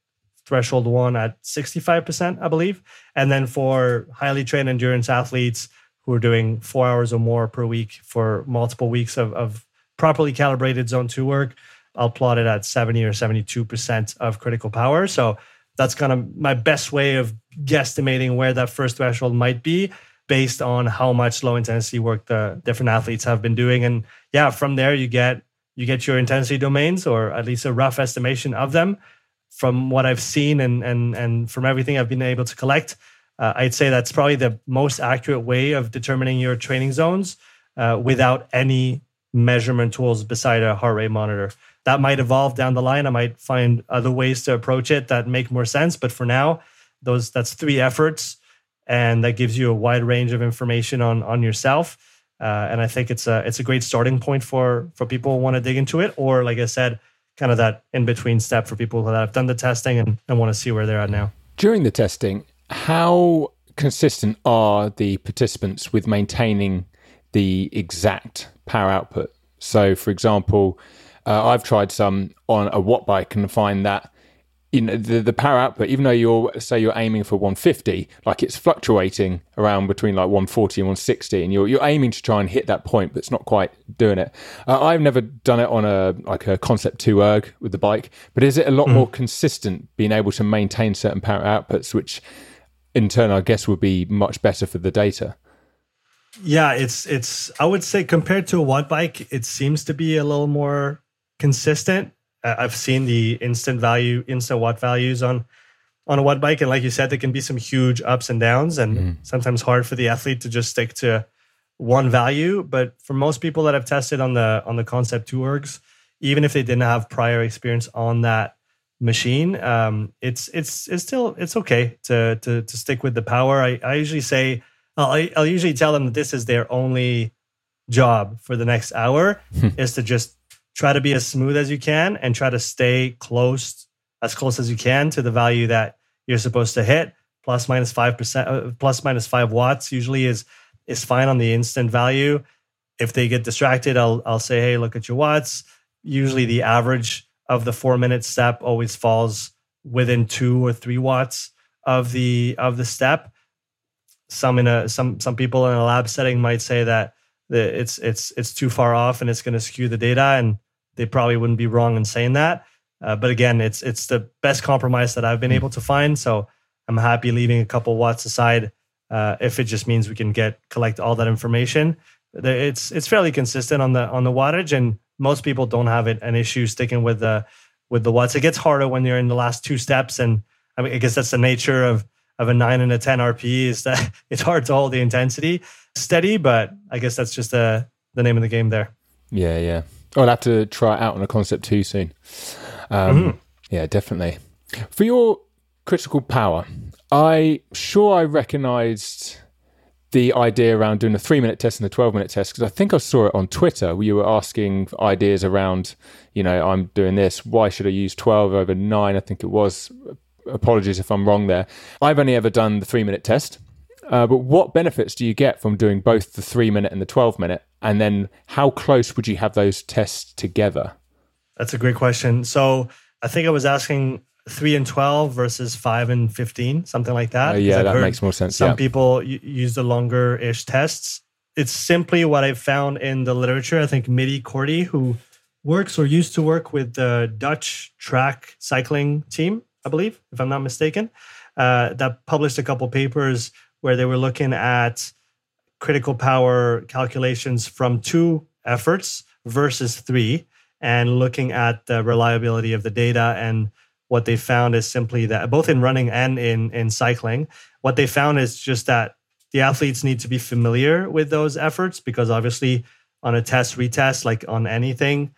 [SPEAKER 2] threshold one at 65%, I believe. And then for highly trained endurance athletes who are doing four hours or more per week for multiple weeks of, of properly calibrated zone two work, I'll plot it at 70 or 72% of critical power. So that's kind of my best way of guesstimating where that first threshold might be based on how much low intensity work the different athletes have been doing. And yeah from there you get you get your intensity domains or at least a rough estimation of them. From what i've seen and and and from everything i've been able to collect uh, i'd say that's probably the most accurate way of determining your training zones uh, without any measurement tools beside a heart rate monitor. That might evolve down the line. I might find other ways to approach it that make more sense. But for now those that's three efforts, and that gives you a wide range of information on on yourself. Uh, and I think it's a it's a great starting point for for people who want to dig into it, or like I said, kind of that in between step for people that have done the testing and, and want to see where they're at now.
[SPEAKER 1] During the testing, how consistent are the participants with maintaining the exact power output? So, for example, uh, I've tried some on a watt bike and find that you know the, the power output even though you're say you're aiming for 150 like it's fluctuating around between like 140 and 160 and you're, you're aiming to try and hit that point but it's not quite doing it. Uh, i've never done it on a like a concept 2 erg with the bike but is it a lot mm. more consistent being able to maintain certain power outputs which in turn i guess would be much better for the data?
[SPEAKER 2] Yeah it's it's i would say compared to a watt bike it seems to be a little more consistent I've seen the instant value, instant watt values on on a watt bike, and like you said, there can be some huge ups and downs, and mm. sometimes hard for the athlete to just stick to one value. But for most people that I've tested on the on the Concept Two ergs, even if they didn't have prior experience on that machine, um, it's it's it's still it's okay to to to stick with the power. I, I usually say I'll, I'll usually tell them that this is their only job for the next hour is to just try to be as smooth as you can and try to stay close as close as you can to the value that you're supposed to hit. Plus minus 5% uh, plus minus 5 watts usually is is fine on the instant value. If they get distracted i'll i'll say hey look at your watts. Usually the average of the 4 minute step always falls within 2 or 3 watts of the of the step. Some in a some some people in a lab setting might say that it's it's it's too far off and it's going to skew the data and they probably wouldn't be wrong in saying that. Uh, but again it's it's the best compromise that i've been able to find. So i'm happy leaving a couple watts aside uh, if it just means we can get collect all that information. It's it's fairly consistent on the on the wattage and most people don't have it an issue sticking with the with the watts. It gets harder when you're in the last two steps and i mean i guess that's the nature of of a 9 and a 10 rp is that it's hard to hold the intensity steady, but I guess that's just uh, the name of the game there.
[SPEAKER 1] Yeah, yeah. I'll have to try it out on a concept 2 soon. Um, mm-hmm. Yeah, definitely. For your critical power, I sure I recognized the idea around doing a three minute test and a 12 minute test because I think I saw it on Twitter where you were asking ideas around, you know, I'm doing this. Why should I use 12 over nine? I think it was. Apologies if I'm wrong there. I've only ever done the three minute test. Uh, but what benefits do you get from doing both the three minute and the 12 minute? And then how close would you have those tests together?
[SPEAKER 2] That's a great question. So I think I was asking three and 12 versus five and 15, something like that.
[SPEAKER 1] Uh, yeah, that makes more sense.
[SPEAKER 2] Some
[SPEAKER 1] yeah.
[SPEAKER 2] people use the longer ish tests. It's simply what I've found in the literature. I think Mitty Korte, who works or used to work with the Dutch track cycling team, I believe, if I'm not mistaken, uh, that published a couple papers where they were looking at critical power calculations from two efforts versus three and looking at the reliability of the data and what they found is simply that both in running and in in cycling what they found is just that the athletes need to be familiar with those efforts because obviously on a test retest like on anything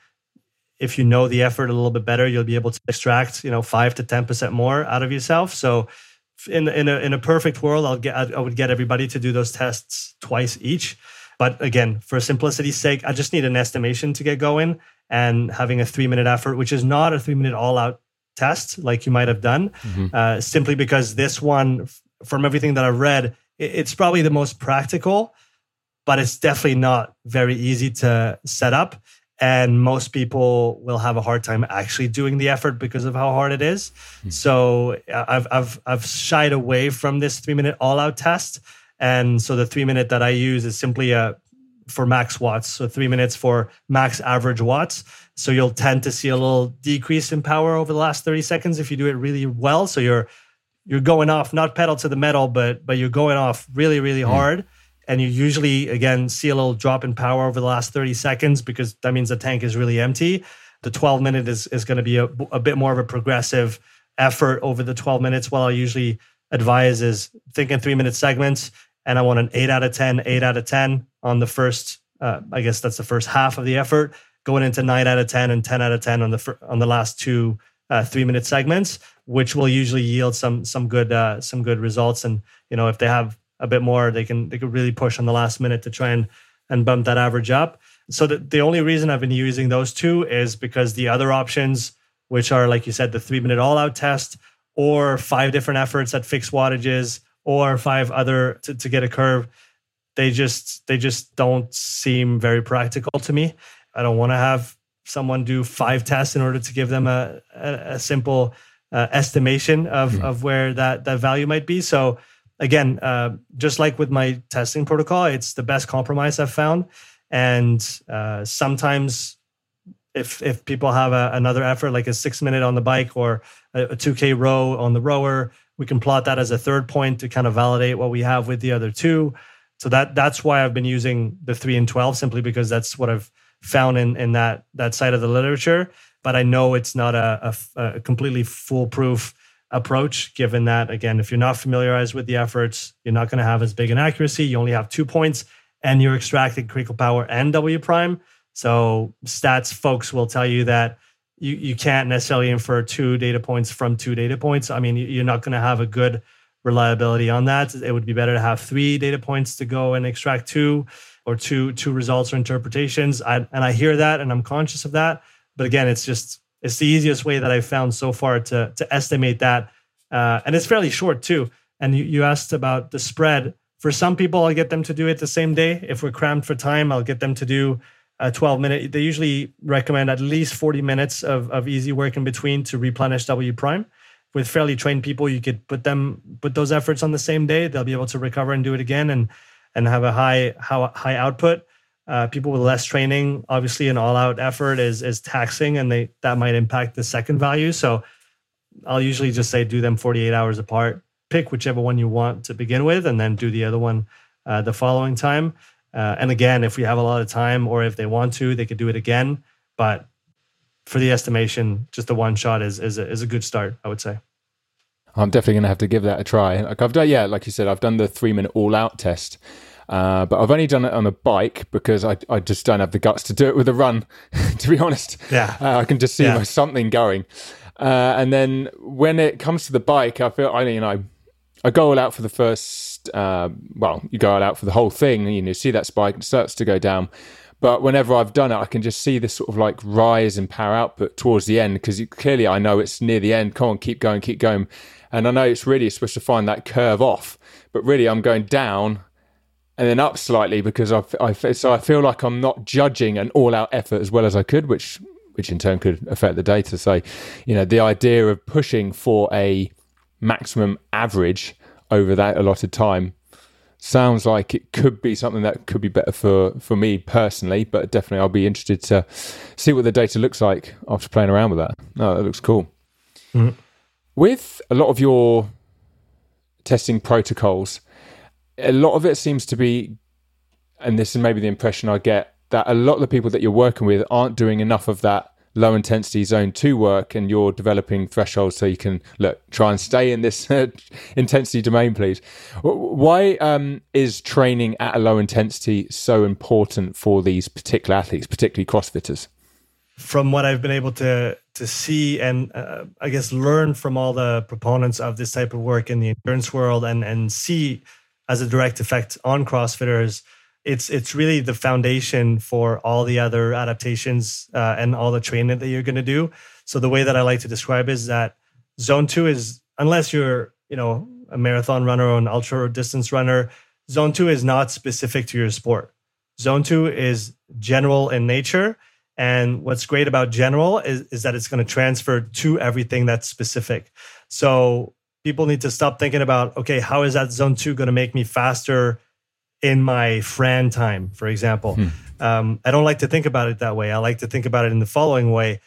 [SPEAKER 2] if you know the effort a little bit better you'll be able to extract you know 5 to 10% more out of yourself. So in in a in a perfect world, I'll get I would get everybody to do those tests twice each. But again, for simplicity's sake, I just need an estimation to get going and having a three minute effort, which is not a three minute all out test like you might have done, mm-hmm. uh, simply because this one, from everything that I've read, it's probably the most practical, but it's definitely not very easy to set up and most people will have a hard time actually doing the effort because of how hard it is. Mm-hmm. So I've I've I've shied away from this three minute all out test, and so the three minute that I use is simply a for max watts, so three minutes for max average watts. So you'll tend to see a little decrease in power over the last thirty seconds if you do it really well. So you're you're going off not pedal to the metal, but but you're going off really really mm-hmm. hard and you usually again see a little drop in power over the last 30 seconds because that means the tank is really empty. The 12 minute is, is going to be a, a bit more of a progressive effort over the 12 minutes. What i usually advise is thinking three minute segments and i want an 8 out of 10 8 out of 10 on the first uh, i guess that's the first half of the effort going into 9 out of 10 and 10 out of 10 on the fir- on the last two uh, three minute segments which will usually yield some some good uh, some good results. And you know if they have a bit more, they can they could really push on the last minute to try and and bump that average up. So the, the only reason I've been using those two is because the other options, which are like you said, the three minute all out test or five different efforts at fixed wattages or five other to, to get a curve, they just they just don't seem very practical to me. I don't want to have someone do five tests in order to give them a a, a simple uh, estimation of mm. of where that that value might be. So again, uh, just like with my testing protocol, it's the best compromise I've found. And uh, sometimes, if if people have a, another effort like a six minute on the bike or a two k row on the rower, we can plot that as a third point to kind of validate what we have with the other two. So that that's why I've been using the three and twelve simply because that's what I've found in in that that side of the literature. But I know it's not a, a, a completely foolproof approach, given that, again, if you're not familiarized with the efforts, you're not going to have as big an accuracy. You only have two points and you're extracting critical power and W prime. So stats folks will tell you that you, you can't necessarily infer two data points from two data points. I mean, you're not going to have a good reliability on that. It would be better to have three data points to go and extract two or two two results or interpretations. I, and I hear that and I'm conscious of that. But again, it's just it's the easiest way that I've found so far to to estimate that, uh, and it's fairly short too. And you, you asked about the spread. For some people, I'll get them to do it the same day. If we're crammed for time, I'll get them to do a 12 minute. They usually recommend at least 40 minutes of, of easy work in between to replenish W prime. With fairly trained people, you could put them put those efforts on the same day. They'll be able to recover and do it again and and have a high high output. Uh, people with less training, obviously, an all-out effort is is taxing, and they that might impact the second value. So, I'll usually just say do them 48 hours apart. Pick whichever one you want to begin with, and then do the other one uh, the following time. Uh, and again, if we have a lot of time, or if they want to, they could do it again. But for the estimation, just the one shot is is a, is a good start, I would say.
[SPEAKER 1] I'm definitely going to have to give that a try. Like I've done, yeah, like you said, I've done the three minute all out test, uh, but I've only done it on a bike because I, I just don't have the guts to do it with a run, to be honest.
[SPEAKER 2] Yeah.
[SPEAKER 1] Uh, I can just see yeah. something going. Uh, and then when it comes to the bike, I feel, I you know, I go all out for the first, uh, well, you go all out for the whole thing, and you know, see that spike, it starts to go down. But whenever I've done it, I can just see this sort of like rise in power output towards the end because clearly I know it's near the end. Come on, keep going, keep going. And I know it's really supposed to find that curve off, but really I'm going down and then up slightly because I, I so I feel like I'm not judging an all-out effort as well as I could, which which in turn could affect the data. So, you know, the idea of pushing for a maximum average over that allotted time sounds like it could be something that could be better for for me personally. But definitely, I'll be interested to see what the data looks like after playing around with that. No, that looks cool. Mm-hmm. With a lot of your testing protocols a lot of it seems to be, and this is maybe the impression I get, that a lot of the people that you're working with aren't doing enough of that low intensity zone two work and you're developing thresholds so you can look try and stay in this intensity domain please. Why um, is training at a low intensity so important for these particular athletes particularly crossfitters?
[SPEAKER 2] From what i've been able to to see and uh, i guess learn from all the proponents of this type of work in the endurance world and and see as a direct effect on CrossFitters. It's it's really the foundation for all the other adaptations uh, and all the training that you're going to do. So the way that I like to describe is that zone two is unless you're you know a marathon runner or an ultra distance runner, zone two is not specific to your sport. Zone two is general in nature. And what's great about general is, is that it's going to transfer to everything that's specific. So people need to stop thinking about okay how is that zone two going to make me faster in my fran time for example? Hmm. um, i don't like to think about it that way. I like to think about it in the following way.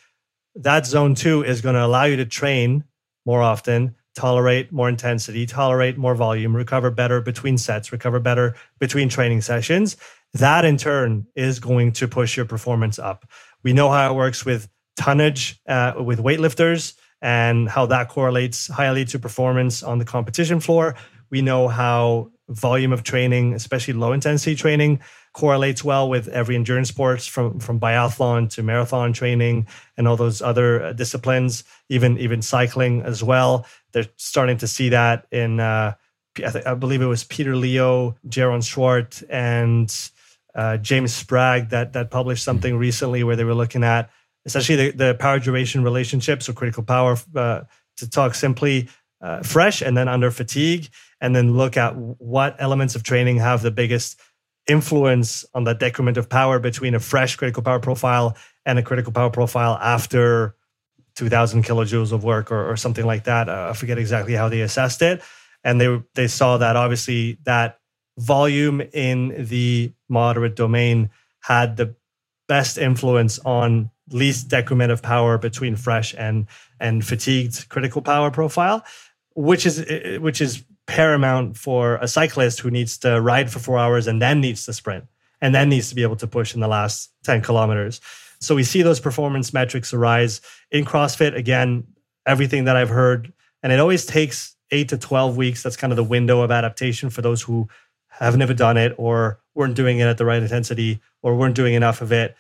[SPEAKER 2] That zone two is going to allow you to train more often tolerate more intensity tolerate more volume recover better between sets recover better between training sessions. That in turn is going to push your performance up. We know how it works with tonnage uh, with weightlifters and how that correlates highly to performance on the competition floor. We know how volume of training, especially low intensity training, correlates well with every endurance sports from from biathlon to marathon training and all those other uh, disciplines, even even cycling as well. They're starting to see that in uh, I, th- I, believe it was Peter Leo, Jeroen Swart, and uh, James Spragg that that published something recently where they were looking at essentially the, the power duration relationship. So critical power, uh, to talk simply, uh, fresh and then under fatigue, and then look at what elements of training have the biggest influence on the decrement of power between a fresh critical power profile and a critical power profile after 2000 kilojoules of work or, or something like that. Uh, I forget exactly how they assessed it. And they, they saw that obviously that volume in the moderate domain had the best influence on least decrement of power between fresh and and fatigued critical power profile, which is which is paramount for a cyclist who needs to ride for four hours and then needs to sprint and then needs to be able to push in the last 10 kilometers. So we see those performance metrics arise in CrossFit. Again, everything that I've heard, and it always takes eight to 12 weeks. That's kind of the window of adaptation for those who have never done it or weren't doing it at the right intensity or weren't doing enough of it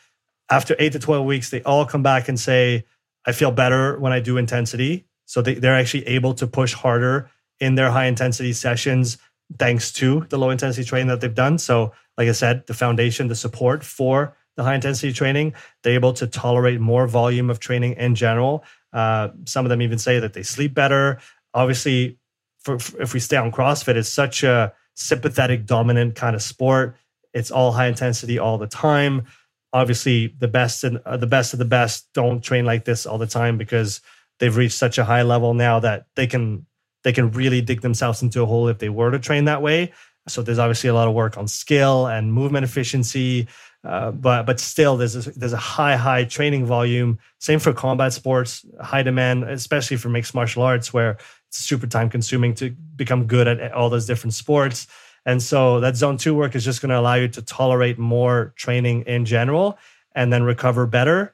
[SPEAKER 2] after eight to 12 weeks, they all come back and say, I feel better when I do intensity. So they, they're actually able to push harder in their high intensity sessions thanks to the low intensity training that they've done. So, like I said, the foundation, the support for the high intensity training, they're able to tolerate more volume of training in general. Uh, some of them even say that they sleep better. Obviously, for, for, if we stay on CrossFit, it's such a sympathetic dominant kind of sport. It's all high intensity all the time obviously the best and uh, the best of the best don't train like this all the time because they've reached such a high level now that they can they can really dig themselves into a hole if they were to train that way so there's obviously a lot of work on skill and movement efficiency Uh, but but still, there's a, there's a high high training volume. Same for combat sports, high demand, especially for mixed martial arts, where it's super time consuming to become good at all those different sports. And so that zone two work is just going to allow you to tolerate more training in general and then recover better.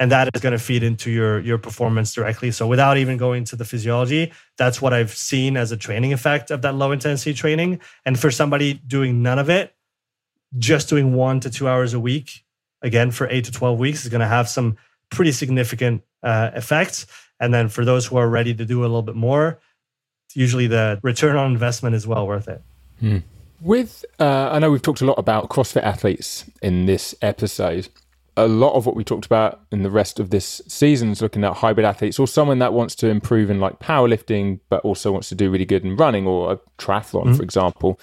[SPEAKER 2] And that is going to feed into your, your performance directly. So without even going to the physiology, that's what I've seen as a training effect of that low intensity training. And for somebody doing none of it, just doing one to two hours a week, again, for eight to 12 weeks is going to have some pretty significant uh, effects. And then for those who are ready to do a little bit more, usually the return on investment is well worth it.
[SPEAKER 1] Hmm. With, uh, I know we've talked a lot about CrossFit athletes in this episode. A lot of what we talked about in the rest of this season is looking at hybrid athletes or someone that wants to improve in like powerlifting, but also wants to do really good in running or a triathlon, mm-hmm. for example.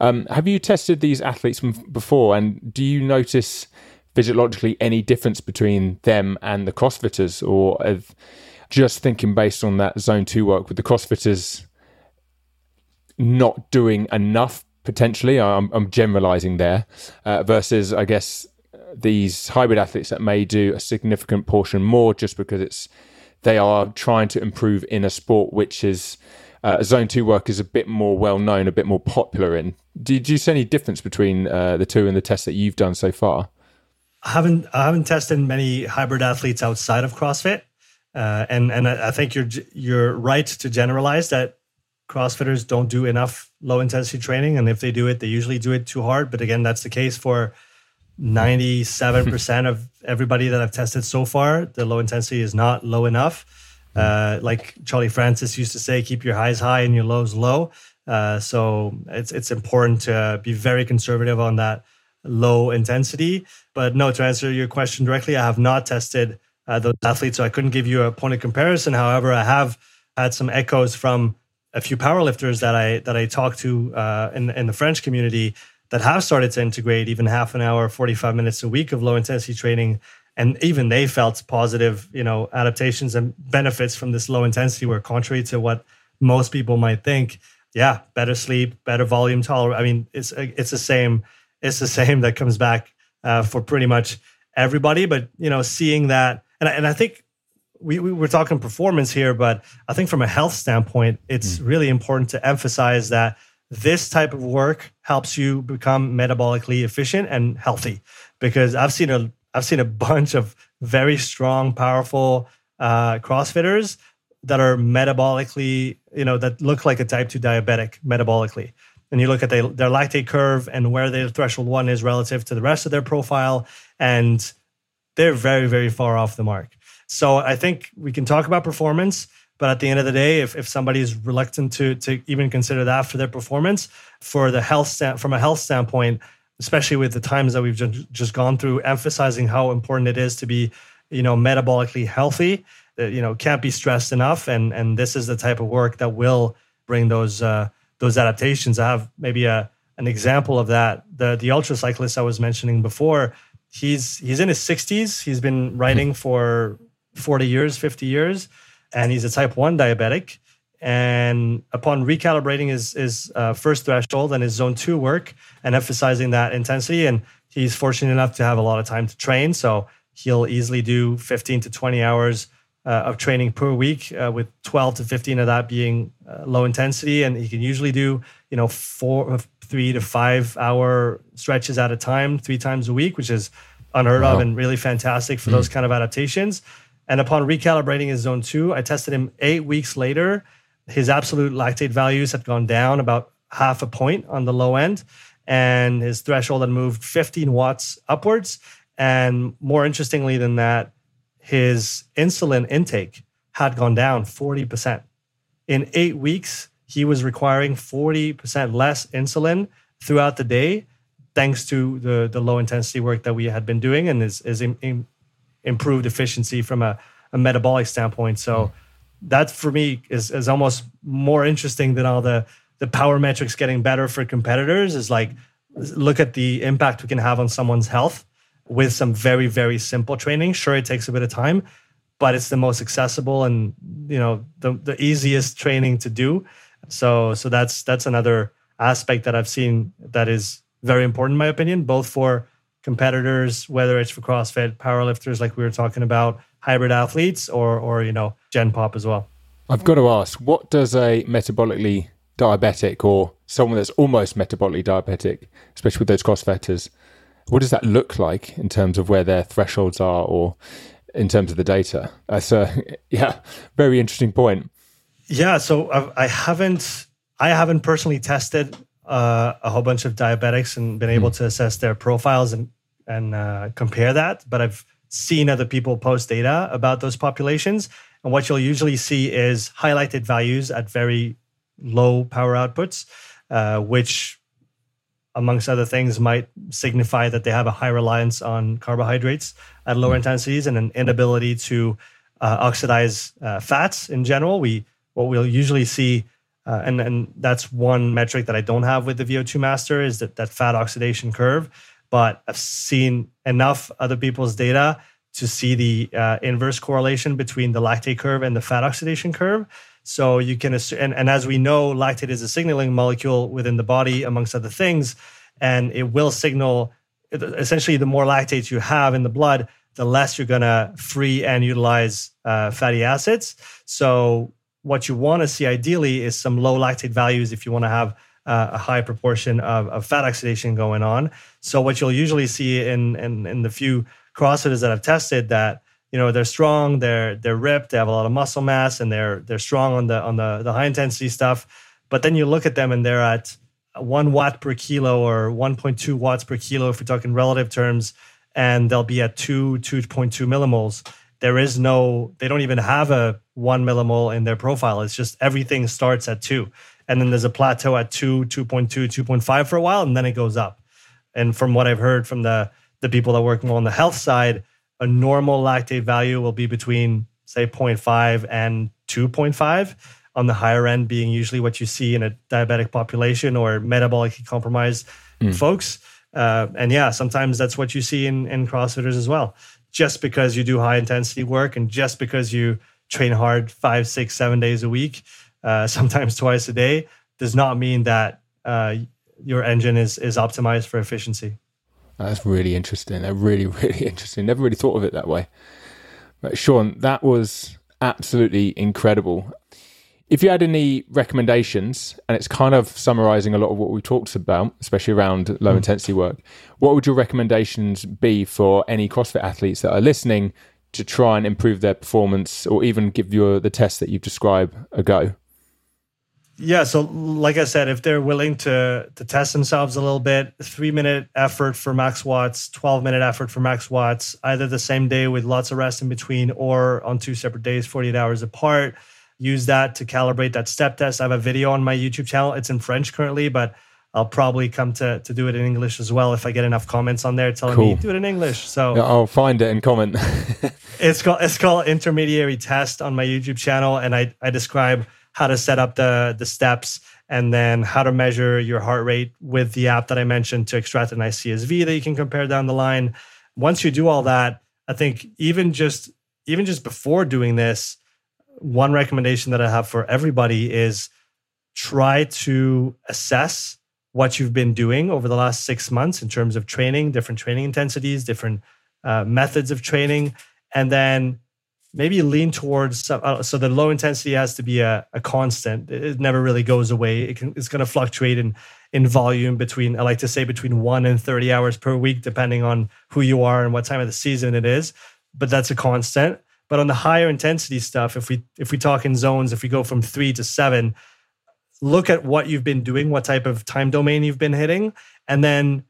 [SPEAKER 1] Um, have you tested these athletes before, and do you notice physiologically any difference between them and the CrossFitters, or just thinking based on that zone two work with the CrossFitters not doing enough potentially? I'm, I'm generalizing there uh, versus, I guess, these hybrid athletes that may do a significant portion more just because it's they are trying to improve in a sport which is uh, zone two work is a bit more well known, a bit more popular in. Did you see any difference between uh, the two in the tests that you've done so far?
[SPEAKER 2] I haven't I haven't tested many hybrid athletes outside of CrossFit, uh, and and I think you're you're right to generalize that CrossFitters don't do enough low intensity training, and if they do it, they usually do it too hard. But again, that's the case for 97% of everybody that I've tested so far. The low intensity is not low enough. Uh, like Charlie Francis used to say, keep your highs high and your lows low. Uh, so it's it's important to be very conservative on that low intensity. But no, to answer your question directly, I have not tested uh, those athletes, so I couldn't give you a point of comparison. However, I have had some echoes from a few powerlifters that I that I talked to uh, in in the French community that have started to integrate even half an hour, forty five minutes a week of low intensity training and even they felt positive, you know, adaptations and benefits from this low intensity were contrary to what most people might think. Yeah, better sleep, better volume tolerance. I mean, it's it's the same. It's the same that comes back uh, for pretty much everybody. But you know, seeing that, and I, and I think we, we were talking performance here, but I think from a health standpoint, it's mm. really important to emphasize that this type of work helps you become metabolically efficient and healthy. Because I've seen a I've seen a bunch of very strong, powerful uh, CrossFitters that are metabolically, you know, that look like a type 2 diabetic metabolically. And you look at the, their lactate curve and where their threshold one is relative to the rest of their profile, and they're very, very far off the mark. So I think we can talk about performance, but at the end of the day, if, if somebody is reluctant to, to even consider that for their performance, for the health stand, from a health standpoint, especially with the times that we've just, just gone through, emphasizing how important it is to be, you know, metabolically healthy. Uh, you know, can't be stressed enough, and and this is the type of work that will bring those uh, those adaptations. I have maybe a an example of that. The the ultra cyclist I was mentioning before, he's he's in his 60s. He's been riding for 40 years, 50 years, and he's a type 1 diabetic. And upon recalibrating his, his uh, first threshold and his zone two work and emphasizing that intensity, and he's fortunate enough to have a lot of time to train. So he'll easily do 15 to 20 hours uh, of training per week, uh, with 12 to 15 of that being uh, low intensity. And he can usually do, you know, four, three to five hour stretches at a time, three times a week, which is unheard wow. of and really fantastic for mm. those kind of adaptations. And upon recalibrating his zone two, I tested him eight weeks later his absolute lactate values had gone down about half a point on the low end, and his threshold had moved 15 watts upwards. And more interestingly than that, his insulin intake had gone down 40%. In eight weeks, he was requiring 40% less insulin throughout the day, thanks to the, the low intensity work that we had been doing and his, his in, improved efficiency from a, a metabolic standpoint. So, mm. that for me is is almost more interesting than all the the power metrics getting better for competitors is like look at the impact we can have on someone's health with some very very simple training. Sure it takes a bit of time but it's the most accessible and you know the, the easiest training to do. So so that's that's another aspect that i've seen that is very important in my opinion both for competitors, whether it's for CrossFit, powerlifters like we were talking about, hybrid athletes, or or you know Gen Pop as well.
[SPEAKER 1] I've got to ask, what does a metabolically diabetic or someone that's almost metabolically diabetic, especially with those CrossFitters, what does that look like in terms of where their thresholds are or in terms of the data? That's a yeah, very interesting point.
[SPEAKER 2] Yeah, so I've, I haven't I haven't personally tested uh, a whole bunch of diabetics and been able mm. to assess their profiles and and uh, compare that, but I've seen other people post data about those populations, and what you'll usually see is highlighted values at very low power outputs, uh, which amongst other things, might signify that they have a high reliance on carbohydrates at lower intensities and an inability to uh, oxidize uh, fats in general. We what we'll usually see, uh, and and that's one metric that I don't have with the VO2 Master is that that fat oxidation curve. But I've seen enough other people's data to see the uh, inverse correlation between the lactate curve and the fat oxidation curve. So you can, and, and as we know, lactate is a signaling molecule within the body, amongst other things, and it will signal. Essentially, the more lactates you have in the blood, the less you're to free and utilize uh, fatty acids. So what you want to see ideally is some low lactate values if you want to have uh, a high proportion of, of, fat oxidation going on. So what you'll usually see in, in, in the few CrossFitters that I've tested that you know they're strong, they're they're ripped, they have a lot of muscle mass, and they're they're strong on the on the the high intensity stuff. But then you look at them and they're at one watt per kilo or 1.2 watts per kilo if we're talking relative terms, and they'll be at two 2.2 millimoles. There is no, they don't even have a one millimole in their profile. It's just everything starts at two. And then there's a plateau at two, 2.2, 2.5 for a while, and then it goes up. And from what I've heard from the the people that work more on the health side, a normal lactate value will be between say 0.5 and 2.5 on the higher end being usually what you see in a diabetic population or metabolically compromised mm. folks uh, and yeah sometimes that's what you see in, in crossfitters as well just because you do high intensity work and just because you train hard five six seven days a week uh, sometimes twice a day does not mean that uh, your engine is is optimized for efficiency
[SPEAKER 1] that's really interesting. They're really, really interesting. Never really thought of it that way. But Sean, that was absolutely incredible. If you had any recommendations, and it's kind of summarizing a lot of what we talked about, especially around low mm. intensity work, what would your recommendations be for any CrossFit athletes that are listening to try and improve their performance or even give you the test that you've described a go?
[SPEAKER 2] Yeah, so like I said, if they're willing to to test themselves a little bit, three minute effort for max watts, twelve minute effort for max watts, either the same day with lots of rest in between, or on two separate days, forty eight hours apart. Use that to calibrate that step test. I have a video on my YouTube channel. It's in French currently, but I'll probably come to to do it in English as well if I get enough comments on there telling cool. me do it in English. So
[SPEAKER 1] yeah, I'll find it and comment.
[SPEAKER 2] it's called it's called intermediary test on my YouTube channel, and I I describe how to set up the the steps and then how to measure your heart rate with the app that I mentioned to extract a nice CSV that you can compare down the line. Once you do all that, I think even just even just before doing this, one recommendation that I have for everybody is try to assess what you've been doing over the last six months in terms of training, different training intensities, different uh, methods of training, and then maybe lean towards uh, so the low intensity has to be a, a constant. It never really goes away. It can, it's going to fluctuate in in volume between i like to say between 1 and 30 hours per week depending on who you are and what time of the season it is but that's a constant but on the higher intensity stuff if we if we talk in zones if we go from 3 to 7 look at what you've been doing what type of time domain you've been hitting and then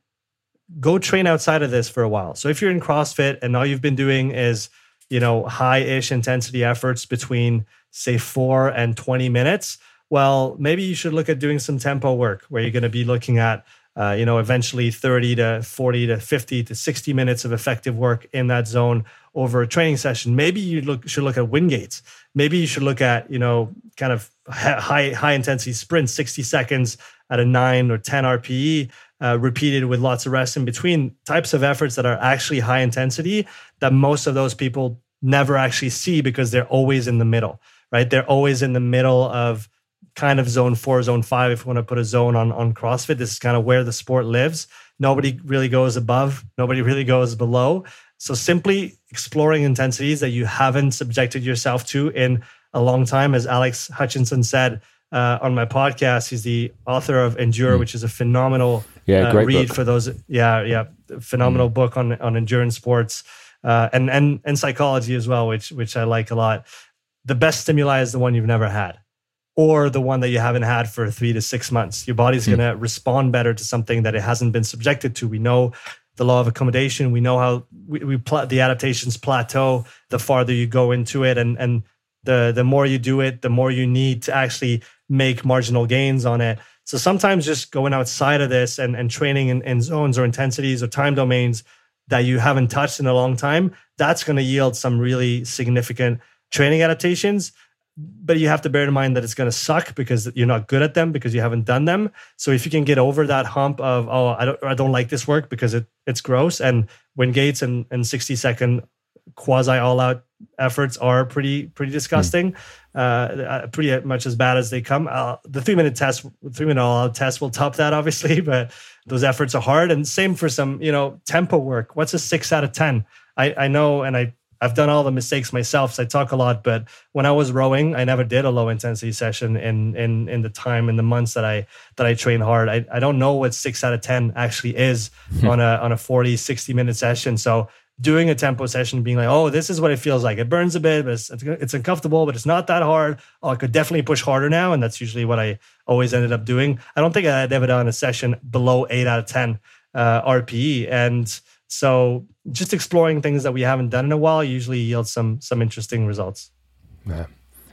[SPEAKER 2] go train outside of this for a while. So if you're in crossfit and all you've been doing is you know, high-ish intensity efforts between say 4 and 20 minutes, well, maybe you should look at doing some tempo work where you're going to be looking at uh, you know, eventually 30 to 40 to 50 to 60 minutes of effective work in that zone over a training session. Maybe you look, should look at Wingates. Maybe you should look at, you know, kind of high, high intensity sprints, 60 seconds at a nine or 10 RPE uh, repeated with lots of rest in between types of efforts that are actually high intensity that most of those people never actually see because they're always in the middle, right? They're always in the middle of kind of zone four, zone five, if you want to put a zone on, on CrossFit. This is kind of where the sport lives. Nobody really goes above, nobody really goes below. So simply exploring intensities that you haven't subjected yourself to in a long time, as Alex Hutchinson said uh, on my podcast. He's the author of Endure, mm. which is a phenomenal
[SPEAKER 1] yeah, uh,
[SPEAKER 2] read
[SPEAKER 1] book.
[SPEAKER 2] for those. Yeah, yeah, phenomenal mm. book on on endurance sports uh, and and and psychology as well, which which I like a lot. The best stimuli is the one you've never had, or the one that you haven't had for three to six months. Your body's mm. going to respond better to something that it hasn't been subjected to. We know the law of accommodation. We know how we, we pl- the adaptations plateau the farther you go into it, and and the the more you do it, the more you need to actually make marginal gains on it. So sometimes just going outside of this and, and training in, in zones or intensities or time domains that you haven't touched in a long time, that's going to yield some really significant training adaptations. But you have to bear in mind that it's going to suck because you're not good at them because you haven't done them. So if you can get over that hump of oh I don't I don't like this work because it it's gross and Wingates and, and 60 second quasi all out efforts are pretty pretty disgusting, mm. uh, pretty much as bad as they come. Uh, the three minute test, three minute all out test will top that obviously, but those efforts are hard. And same for some you know tempo work. What's a six out of ten? I I know, and I I've done all the mistakes myself. So I talk a lot, but when I was rowing, I never did a low intensity session in in in the time in the months that I that I train hard. I, I don't know what six out of ten actually is on a on a 40, 60 minute session. So doing a tempo session, being like, oh, this is what it feels like. It burns a bit, but it's, it's uncomfortable, but it's not that hard. Oh, I could definitely push harder now. And that's usually what I always ended up doing. I don't think I had ever done a session below eight out of 10 uh, RPE. And so just exploring things that we haven't done in a while usually yields some, some interesting results.
[SPEAKER 1] Yeah.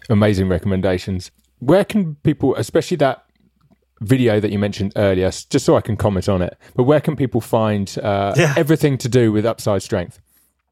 [SPEAKER 1] Amazing recommendations. Where can people, especially that video that you mentioned earlier, just so I can comment on it. But where can people find uh, yeah. everything to do with Upside Strength?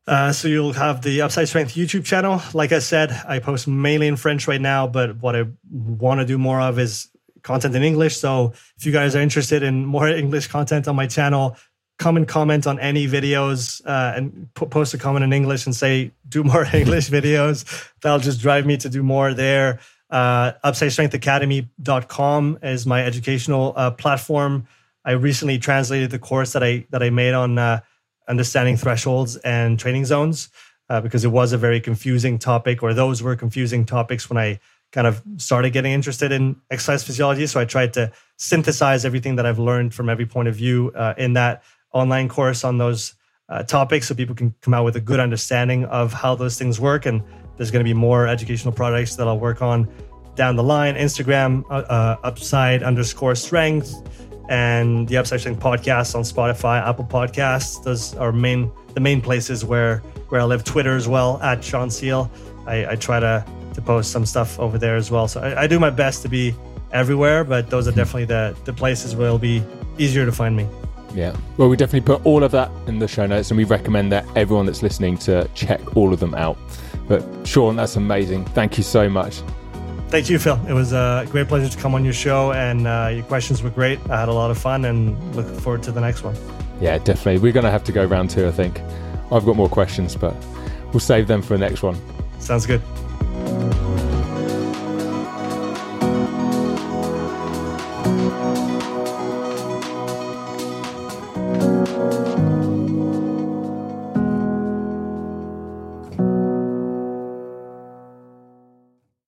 [SPEAKER 2] Uh, so you'll have the Upside Strength YouTube channel. Like I said, I post mainly in French right now, but what I want to do more of is content in English. So if you guys are interested in more English content on my channel, come and comment on any videos uh, and post a comment in English and say, do more English videos. That'll just drive me to do more there. Uh, UpsideStrengthAcademy.com is my educational uh, platform. I recently translated the course that I that I made on uh, understanding thresholds and training zones uh, because it was a very confusing topic, or those were confusing topics when I kind of started getting interested in exercise physiology. So I tried to synthesize everything that I've learned from every point of view uh, in that online course on those uh, topics, so people can come out with a good understanding of how those things work and there's going to be more educational products that I'll work on down the line. Instagram, uh, uh, upside underscore strength, and the Upside Strength podcast on Spotify, Apple Podcasts. Those are main the main places where where I live. Twitter as well at Sean Seale. I, I try to to post some stuff over there as well. So I, I do my best to be everywhere, but those are definitely the the places where it'll be easier to find me.
[SPEAKER 1] Yeah. Well, we definitely put all of that in the show notes, and we recommend that everyone that's listening to check all of them out. But Sean, that's amazing. Thank you so much.
[SPEAKER 2] Thank you, Phil. It was a great pleasure to come on your show, and uh, your questions were great. I had a lot of fun, and look forward to the next one.
[SPEAKER 1] Yeah, definitely. We're going to have to go round two, I think. I've got more questions, but we'll save them for the next one.
[SPEAKER 2] Sounds good.